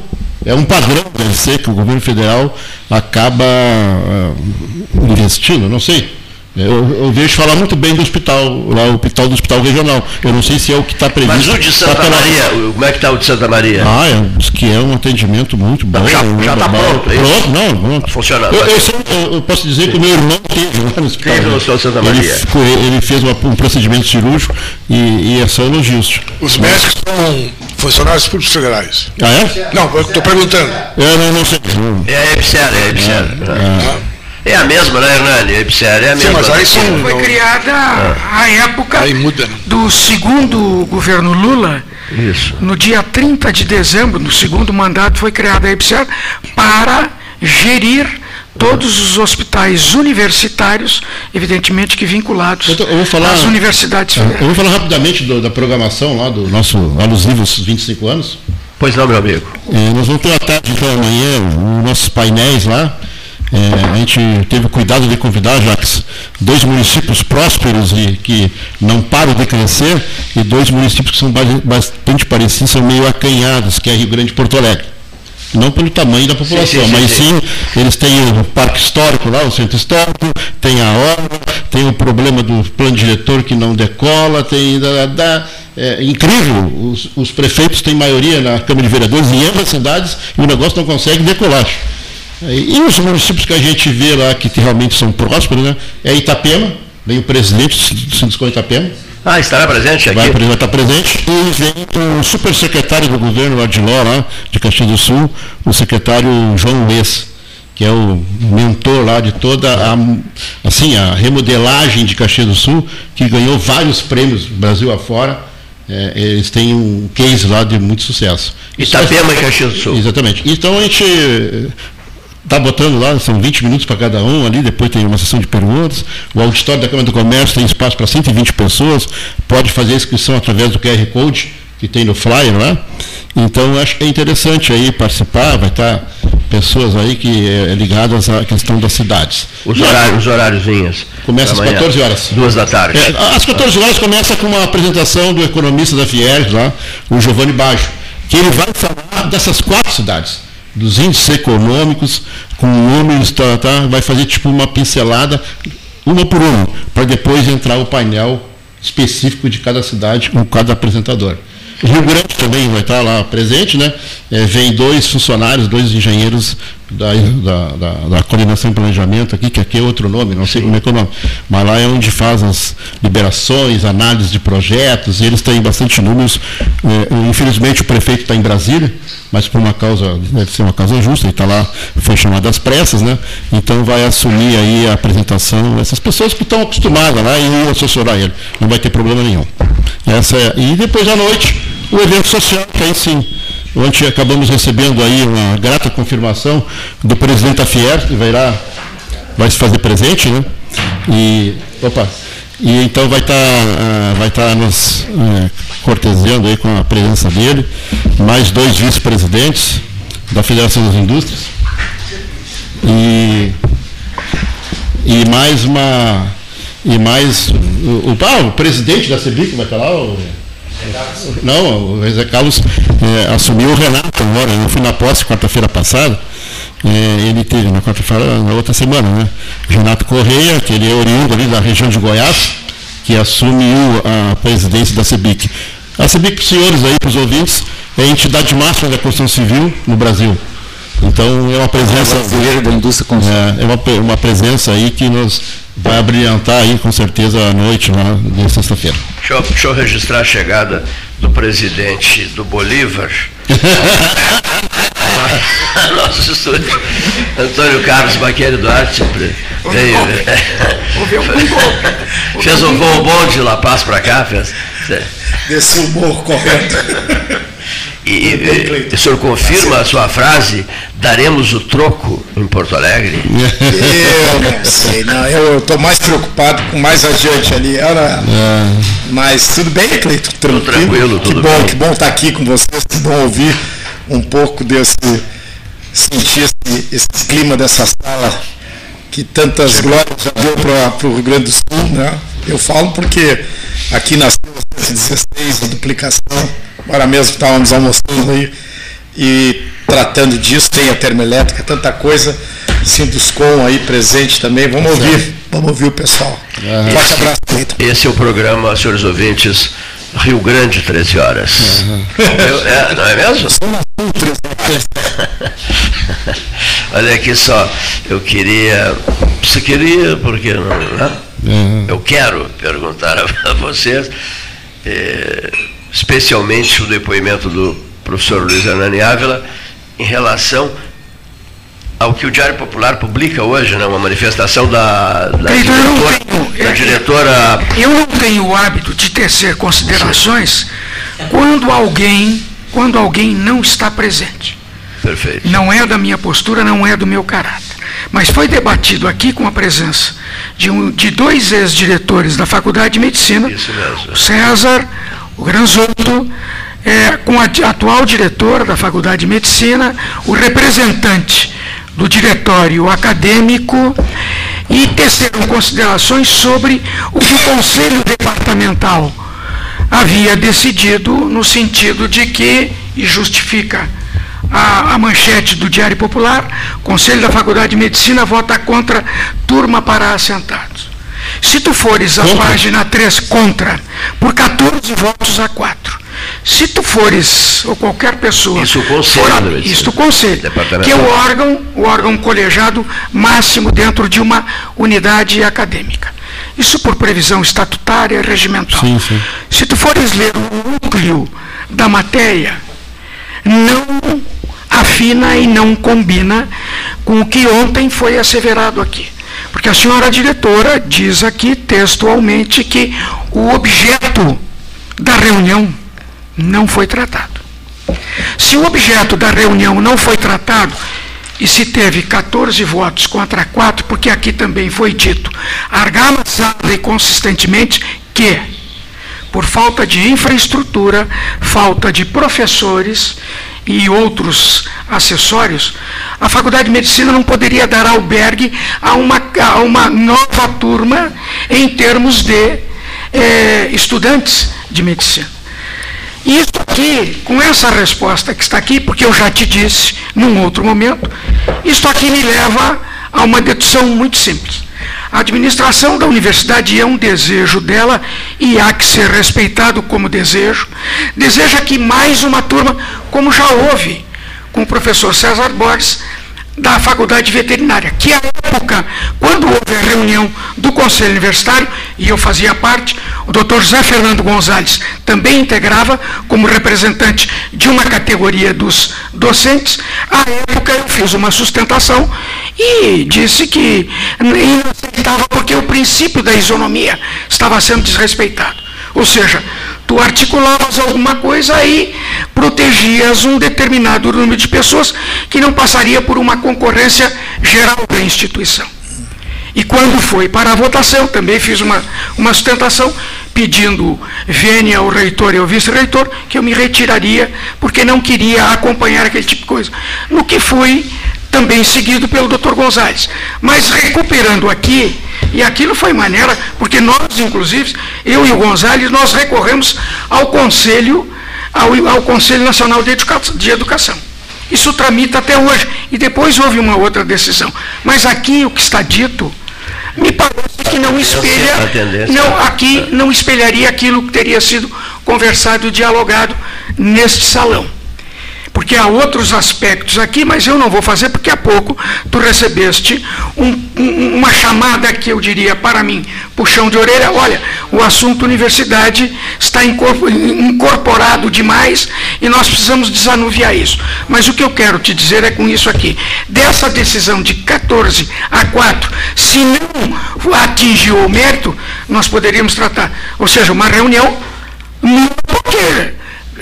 é um padrão, deve ser que o governo federal acaba ah, investindo, não sei. Eu, eu vejo falar muito bem do hospital, lá o hospital do hospital regional. Eu não sei se é o que está previsto. Mas o de Santa Pelotas. Maria, como é que está o de Santa Maria? Ah, é, diz que é um atendimento muito bom. já- já tá bom. pronto, é isso? Pronto, não, pronto. Tá funcionando. Eu, eu sei- eu- eu posso dizer que o meu irmão teve lá no hospital. Teve no Hospital Santa Ele, Maria. ficou- ele fez uma- um procedimento cirúrgico e, e é só elogios. Os médicos são funcionários públicos federais. Ah, é? Não, eu estou perguntando. Eu não, não sei. É a EBSER, é a EBSER. É a mesma, né, Hernani? A EBSER é a Sim, mesma. mas aí são. Foi criada à época Aí muda, né? do segundo governo Lula, Isso. no dia 30 de dezembro, no segundo mandato, foi criada a EBSER para gerir todos os hospitais universitários, evidentemente que vinculados Eu tô- eu vou falar- às universidades Eu federais. vou falar rapidamente do- da programação lá do nosso alusivo aos 25 anos. Pois não, meu amigo. É, nós vamos ter à tarde, então, amanhã, os nossos painéis lá. É, a gente teve o cuidado de convidar, Jacques, dois municípios prósperos e que não param de crescer, e dois municípios que são ba- bastante parecidos, são meio acanhados, que é Rio Grande e Porto Alegre. Não pelo tamanho da população, sim, sim, mas sim. sim, eles têm o parque histórico lá, o centro histórico, tem a obra, tem o problema do plano diretor que não decola, tem. Da, da, é incrível, os, os prefeitos têm maioria na Câmara de Vereadores em ambas cidades e o negócio não consegue decolar. E os municípios que a gente vê lá que realmente são prósperos, né? É Itapema, vem o presidente do Sindicom Itapema, Ah, estará presente aqui? vai, estar presente. E vem o supersecretário do governo Adiló, lá de Caxias do Sul, o secretário João Luiz. que é o mentor lá de toda a, assim, a remodelagem de Caxias do Sul, que ganhou vários prêmios Brasil afora. É, eles têm um case lá de muito sucesso. Itapema e Caxias do Sul. Exatamente. Então a gente está botando lá, são 20 minutos para cada um ali, depois tem uma sessão de perguntas. O auditório da Câmara do Comércio tem espaço para 120 pessoas, pode fazer a inscrição através do QR Code que tem no flyer, é? Então acho que é interessante aí participar, vai estar pessoas aí que é, ligadas à questão das cidades. Os horários, os horários vinhas. Começa às 14 horas. Duas da tarde. É, às 14 horas começa com uma apresentação do economista da Fiergs lá, o Giovanni Baggio, que ele vai falar dessas quatro cidades, dos índices econômicos, com números, tá, tá, vai fazer tipo uma pincelada, uma por uma, para depois entrar o painel específico de cada cidade com cada apresentador. Rio Grande também vai estar lá presente, né? É, vem dois funcionários, dois engenheiros da, da, da, da, coordenação e planejamento aqui, que aqui é outro nome, não sei como é que é o nome, mas lá é onde faz as liberações, análise de projetos, e eles têm bastante números. É, infelizmente o prefeito está em Brasília, mas por uma causa, deve ser uma causa justa, ele está lá, foi chamado às pressas, né? Então vai assumir aí a apresentação, essas pessoas que estão acostumadas lá e assessorar ele, não vai ter problema nenhum. Essa é, e depois à noite, o evento social, que aí sim Ontem acabamos recebendo aí uma grata confirmação do presidente da Fier, que vai lá, vai se fazer presente, né? E, opa, e então vai estar tá, uh, vai tá nos cortesando aí com a presença dele, mais dois vice-presidentes da Federação das Indústrias e, e mais uma e mais o, o, ah, o presidente da CEBIC vai estar lá, o, não, o Zé Carlos é, assumiu o Renato agora. Eu fui na posse quarta-feira passada. É, ele teve na quarta-feira, na outra semana, né? Renato Correia, que ele é oriundo ali da região de Goiás, que assumiu a presidência da CEBIC. A CEBIC, para os senhores aí, para os ouvintes, é a entidade máxima da construção civil no Brasil. Então é uma presença. É da indústria é, é uma, uma presença aí que nos vai brilhantar aí com certeza a noite lá de sexta-feira. Deixa, deixa eu, registrar a chegada do presidente do Bolívar. Nosso estúdio, Antônio Carlos Baqueri Duarte, veio. Fez um voo bom de La Paz para cá, fez. Desse humor correto. E, e, o senhor confirma a sua frase, daremos o troco em Porto Alegre? Eu não sei, não. Eu estou mais preocupado com mais adiante ali. Era, é. Mas tudo bem, Cleito? Tranquilo, tudo tranquilo, tudo que bom, bem. Que bom estar aqui com vocês, que bom ouvir um pouco desse, sentir esse, esse clima dessa sala que tantas glórias já deu para o Rio Grande do Sul, né? Eu falo porque aqui nasceu 116, a duplicação Agora mesmo estávamos almoçando aí e tratando disso, tem a termoelétrica, tanta coisa. Sinduscom aí presente também. Vamos ouvir, vamos ouvir o pessoal. Uhum. Forte abraço, Cleiton. Esse é o programa, senhores ouvintes, Rio Grande, 13 horas. Uhum. Eu, é, não é mesmo? Olha aqui só, eu queria. Você queria, porque não. Né? Uhum. Eu quero perguntar a vocês. Eh, especialmente o depoimento do professor Luiz Hernani Ávila, em relação ao que o Diário Popular publica hoje, né, uma manifestação da, da, diretora, tenho, da diretora. Eu não tenho o hábito de tecer considerações quando alguém, quando alguém não está presente. Perfeito. Não é da minha postura, não é do meu caráter. Mas foi debatido aqui com a presença de, um, de dois ex-diretores da Faculdade de Medicina, o César, o Granzotto, é, com a atual diretora da Faculdade de Medicina, o representante do diretório acadêmico e teceram considerações sobre o que o Conselho Departamental havia decidido no sentido de que, e justifica a, a, manchete do Diário Popular, Conselho da Faculdade de Medicina vota contra turma para assentados. Se tu fores à página 3 contra, por 14 votos a 4. Se tu fores, ou qualquer pessoa. Isso o conselho. isso o conselho. Que é o órgão, o órgão colegiado máximo dentro de uma unidade acadêmica. Isso por previsão estatutária e regimental. Sim, sim. Se tu fores ler o núcleo da matéria, não afina e não combina com o que ontem foi asseverado aqui. Porque a senhora diretora diz aqui textualmente que o objeto da reunião não foi tratado. Se o objeto da reunião não foi tratado, e se teve 14 votos contra 4, porque aqui também foi dito, argamassa e consistentemente que, por falta de infraestrutura, falta de professores e outros acessórios, a Faculdade de Medicina não poderia dar albergue a uma, a uma nova turma em termos de eh, estudantes de medicina. Isso aqui, com essa resposta que está aqui, porque eu já te disse num outro momento, isso aqui me leva a uma dedução muito simples. A administração da universidade é um desejo dela e há que ser respeitado como desejo. Deseja que mais uma turma, como já houve com o professor César Borges, da Faculdade Veterinária, que à época, quando houve a reunião do Conselho Universitário, e eu fazia parte, o doutor José Fernando Gonzalez também integrava como representante de uma categoria dos docentes, à época eu fiz uma sustentação e disse que inaceitável porque o princípio da isonomia estava sendo desrespeitado. Ou seja, tu articulavas alguma coisa aí, protegias um determinado número de pessoas que não passaria por uma concorrência geral da instituição. E quando foi para a votação, também fiz uma, uma sustentação pedindo vênia ao reitor e ao vice-reitor que eu me retiraria porque não queria acompanhar aquele tipo de coisa. No que foi também seguido pelo doutor Gonzalez. Mas recuperando aqui, e aquilo foi maneira, porque nós, inclusive, eu e o Gonzalez, nós recorremos ao Conselho, ao, ao Conselho Nacional de, Educa de Educação. Isso tramita até hoje. E depois houve uma outra decisão. Mas aqui o que está dito me parece que não espelha. Não, aqui não espelharia aquilo que teria sido conversado e dialogado neste salão porque há outros aspectos aqui, mas eu não vou fazer porque há pouco tu recebeste um, um, uma chamada que eu diria para mim, puxão de orelha, olha, o assunto universidade está incorporado demais e nós precisamos desanuviar isso. Mas o que eu quero te dizer é com isso aqui, dessa decisão de 14 a 4, se não atingiu o mérito, nós poderíamos tratar, ou seja, uma reunião porque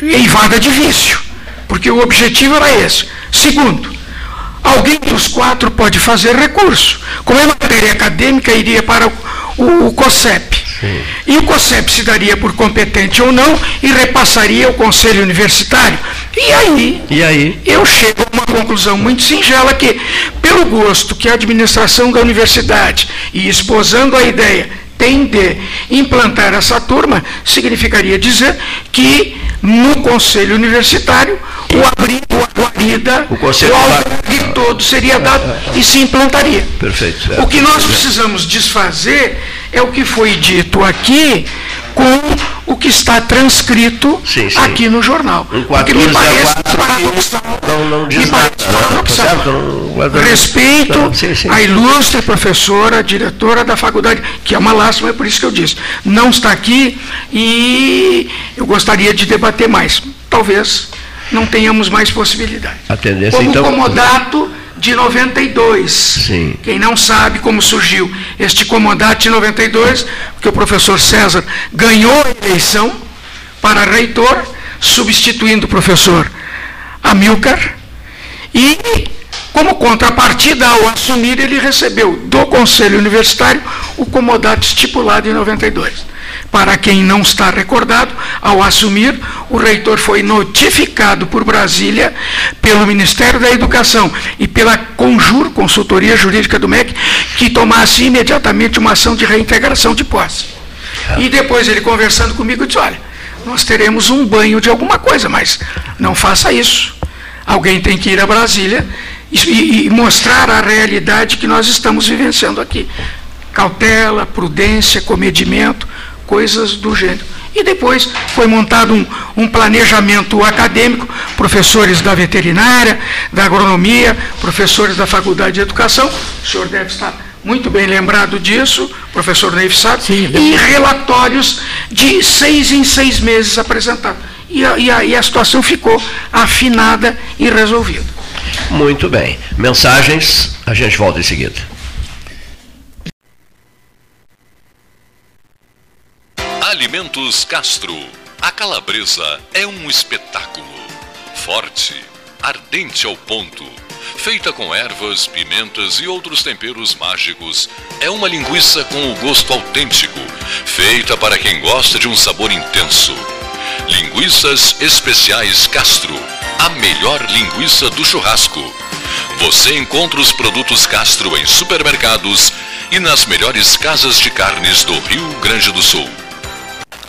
eivada de vício porque o objetivo era esse. Segundo, alguém dos quatro pode fazer recurso. Como é matéria acadêmica, iria para o, o, COSEP. Sim. E o COSEP se daria por competente ou não e repassaria ao Conselho Universitário. E aí, e aí, eu chego a uma conclusão muito singela que, pelo gosto que a administração da universidade, e esposando a ideia tem de implantar essa turma, significaria dizer que no Conselho Universitário o abrigo, a guarida, o, conselho o albergue todo seria dado e se implantaria. Perfeito. É, o que nós precisamos desfazer é o que foi dito aqui com o que está transcrito sim, sim. aqui no jornal. Um Porque me parece paradoxal. Não, não diz nada. Paradoxal. Não, Respeito sim, à ilustre professora, diretora da faculdade, que é uma lástima, é por isso que eu disse. Não está aqui e eu gostaria de debater mais. Talvez não tenhamos mais possibilidade. A tendência, Como então... comodato de 92. Sim. Quem não sabe como surgiu este comodato de 92, porque o professor César ganhou a eleição para reitor, substituindo o professor Amilcar, e como contrapartida ao assumir, ele recebeu do Conselho Universitário o comodato estipulado em 92. Para quem não está recordado, ao assumir, o reitor foi notificado por Brasília, pelo Ministério da Educação e pela Conjur, Consultoria Jurídica do MEC, que tomasse imediatamente uma ação de reintegração de posse. E depois ele conversando comigo disse: olha, nós teremos um banho de alguma coisa, mas não faça isso. Alguém tem que ir a Brasília e, e mostrar a realidade que nós estamos vivenciando aqui. Cautela, prudência, comedimento, coisas do gênero. E depois foi montado um, um, planejamento acadêmico, professores da veterinária, da agronomia, professores da faculdade de educação, o senhor deve estar muito bem lembrado disso, professor Neif sabe, Sim, e relatórios de seis em seis meses apresentados. E a, e, a, e a situação ficou afinada e resolvida. Muito bem. Mensagens, a gente volta em seguida. Alimentos Castro. A calabresa é um espetáculo. Forte, ardente ao ponto. Feita com ervas, pimentas e outros temperos mágicos, é uma linguiça com o gosto autêntico, feita para quem gosta de um sabor intenso. Linguiças Especiais Castro, a melhor linguiça do churrasco. Você encontra os produtos Castro em supermercados e nas melhores casas de carnes do Rio Grande do Sul.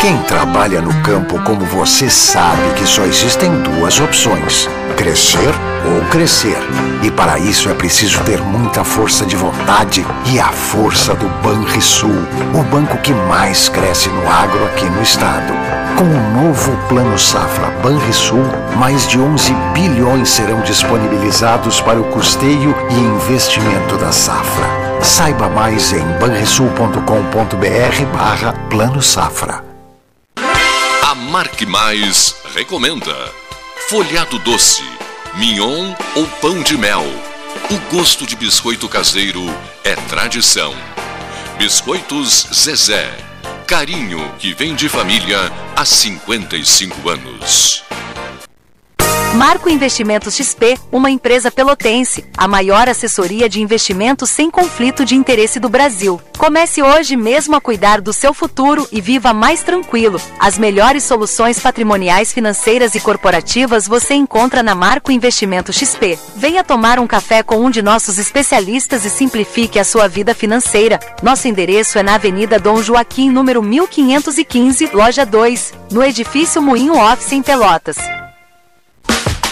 Quem trabalha no campo como você sabe que só existem duas opções: crescer ou crescer. E para isso é preciso ter muita força de vontade e a força do Banrisul, o banco que mais cresce no agro aqui no estado. Com o novo Plano Safra Banrisul, mais de 11 bilhões serão disponibilizados para o custeio e investimento da safra. Saiba mais em banrisul.com.br barra Plano Safra. A Marque Mais recomenda folhado doce, mignon ou pão de mel. O gosto de biscoito caseiro é tradição. Biscoitos Zezé. Carinho que vem de família há 55 anos. Marco Investimentos XP, uma empresa pelotense, a maior assessoria de investimentos sem conflito de interesse do Brasil. Comece hoje mesmo a cuidar do seu futuro e viva mais tranquilo. As melhores soluções patrimoniais, financeiras e corporativas você encontra na Marco Investimento XP. Venha tomar um café com um de nossos especialistas e simplifique a sua vida financeira. Nosso endereço é na Avenida Dom Joaquim, número 1515, loja 2, no edifício Moinho Office em Pelotas.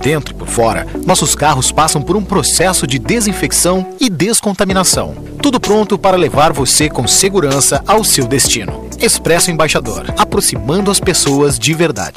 Dentro e por fora, nossos carros passam por um processo de desinfecção e descontaminação. Tudo pronto para levar você com segurança ao seu destino. Expresso Embaixador, aproximando as pessoas de verdade.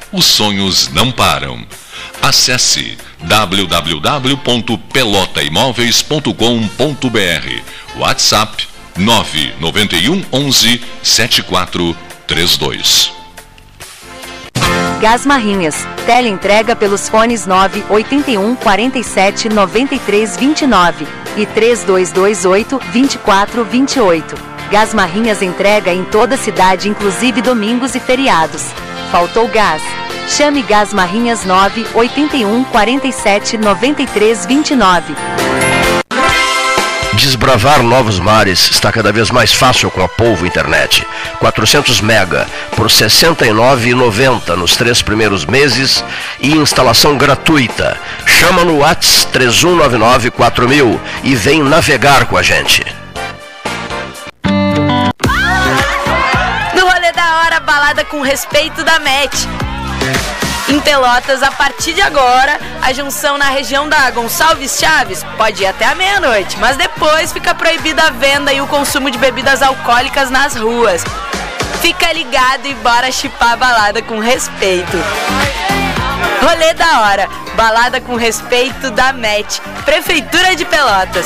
os sonhos não param. Acesse www.pelotaimoveis.com.br WhatsApp 991 11 7432 Gás Marrinhas. Teleentrega pelos fones 9 81 47 93 29 e 3228 24 28. Gás Marrinhas entrega em toda a cidade, inclusive domingos e feriados. Faltou gás? Chame Gás Marrinhas 9 81 47 93 29. Desbravar novos mares está cada vez mais fácil com a Polvo Internet. 400 mega por R$ 69,90 nos três primeiros meses e instalação gratuita. Chama no Whats 31994000 e vem navegar com a gente. Balada com respeito da MET. Em Pelotas, a partir de agora, a junção na região da Gonçalves Chaves pode ir até a meia-noite, mas depois fica proibida a venda e o consumo de bebidas alcoólicas nas ruas. Fica ligado e bora chipar a balada com respeito. Rolê da hora, balada com respeito da MET, Prefeitura de Pelotas.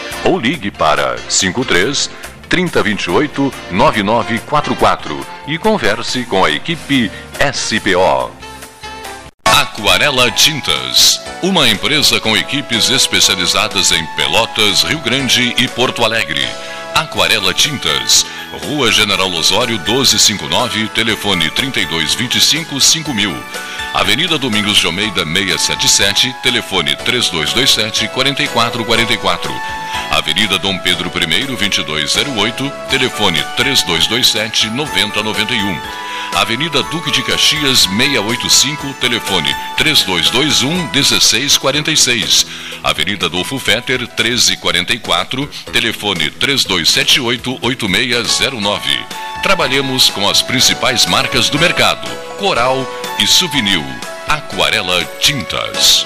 ou ligue para 53 3028 9944 e converse com a equipe SPO. Aquarela Tintas, uma empresa com equipes especializadas em Pelotas, Rio Grande e Porto Alegre. Aquarela Tintas, Rua General Osório 1259, telefone 3225 5000. Avenida Domingos de Almeida 677, telefone 3227 4444. Avenida Dom Pedro I 2208, telefone 3227 9091. Avenida Duque de Caxias 685, telefone 3221 1646. Avenida Adolfo Fetter 1344, telefone 3278 8609. Trabalhamos com as principais marcas do mercado: Coral e Souvenir. Aquarela Tintas.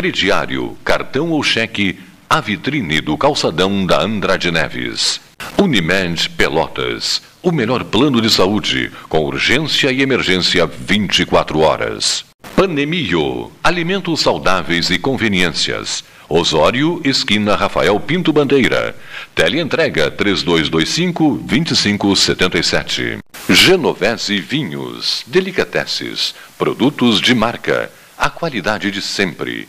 crediário, cartão ou cheque, a vitrine do calçadão da Andrade Neves. Unimed Pelotas, o melhor plano de saúde, com urgência e emergência 24 horas. Panemio, alimentos saudáveis e conveniências. Osório, esquina Rafael Pinto Bandeira. Teleentrega 3225-2577. Genovese Vinhos, Delicateces, produtos de marca, a qualidade de sempre.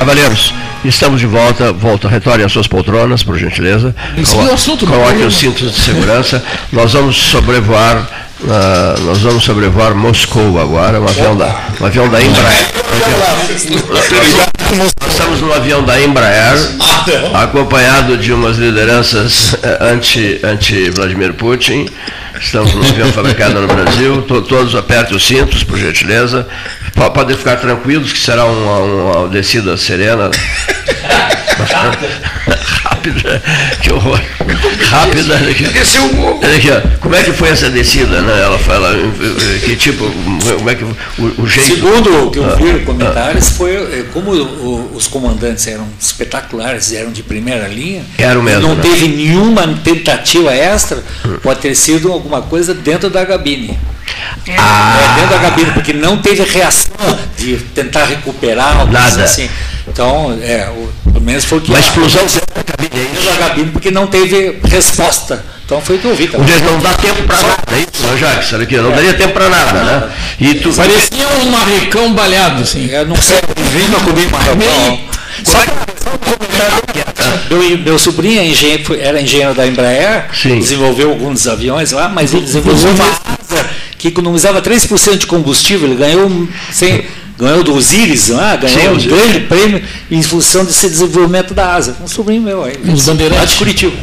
Cavaleiros, estamos de volta. Volta, retorne às suas poltronas, por gentileza. Colo assunto, Coloque os cintos de segurança. nós vamos sobrevoar. Uh, nós vamos sobrevoar Moscou agora, um avião da, um avião da Embraer. Nós estamos no avião da Embraer, acompanhado de umas lideranças anti, anti Vladimir Putin. Estamos no avião fabricado no Brasil. Todos apertem os cintos, por gentileza. Podem ficar tranquilos que será uma, uma descida serena. Rápida. Que horror. Rápida. Desceu o morro. Como é que foi essa descida? Né? Ela fala, que tipo, como é que o, o jeito. Segundo o que eu vi ah, comentários, foi eh, como os comandantes eram espetaculares, eram de primeira linha. Era mesmo. Não né? teve nenhuma tentativa extra, pode ter sido alguma coisa dentro da cabine. É. Ah. É, dentro da cabine, porque não teve reação de tentar recuperar. Nada. Assim. Então, é, o, pelo menos foi o que. Uma explosão dentro da cabine, é Dentro da cabine, porque não teve resposta. Então foi o que eu vi também. Não dá tempo para nada, é isso, não, Jacques? Sabe que não daria tempo para nada, né? E tu... Parecia um marrecão balhado, assim. Eu não sei, vim para comer marrecão. Só meu, meu sobrinho é engenheiro, era engenheiro da Embraer, Sim. desenvolveu alguns aviões lá, mas ele desenvolveu uma asa que economizava 3% de combustível, ele ganhou sem, ganhou do Osiris, é? ganhou Sim, um grande prêmio em função desse desenvolvimento da asa. Um sobrinho meu aí. Os bandeirantes. de Curitiba.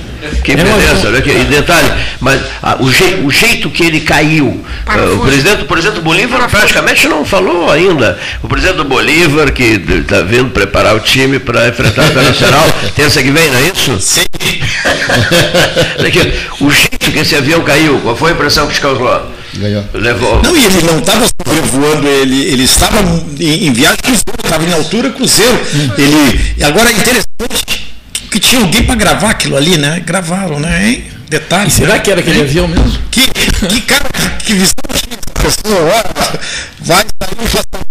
Que beleza, olha aqui. E detalhe, mas ah, o, je, o, jeito que ele caiu, uh, o presidente, o presidente Bolívar praticamente não falou ainda. O presidente do Bolívar, que está vindo preparar o time para enfrentar o Internacional, terça que vem, não é isso? Sim. o jeito que esse avião caiu, qual foi a impressão que te causou? Ganhou. Levou. Não, e ele não estava voando, ele, ele estava em, em viagem cruzeiro, estava em altura cruzeiro. Hum. Ele, agora é interessante que tinha alguém para gravar aquilo ali, né? Gravaram, né? Hein? Detalhe. E será né? que era aquele avião mesmo? Que, que cara, que visão pessoa, vai sair um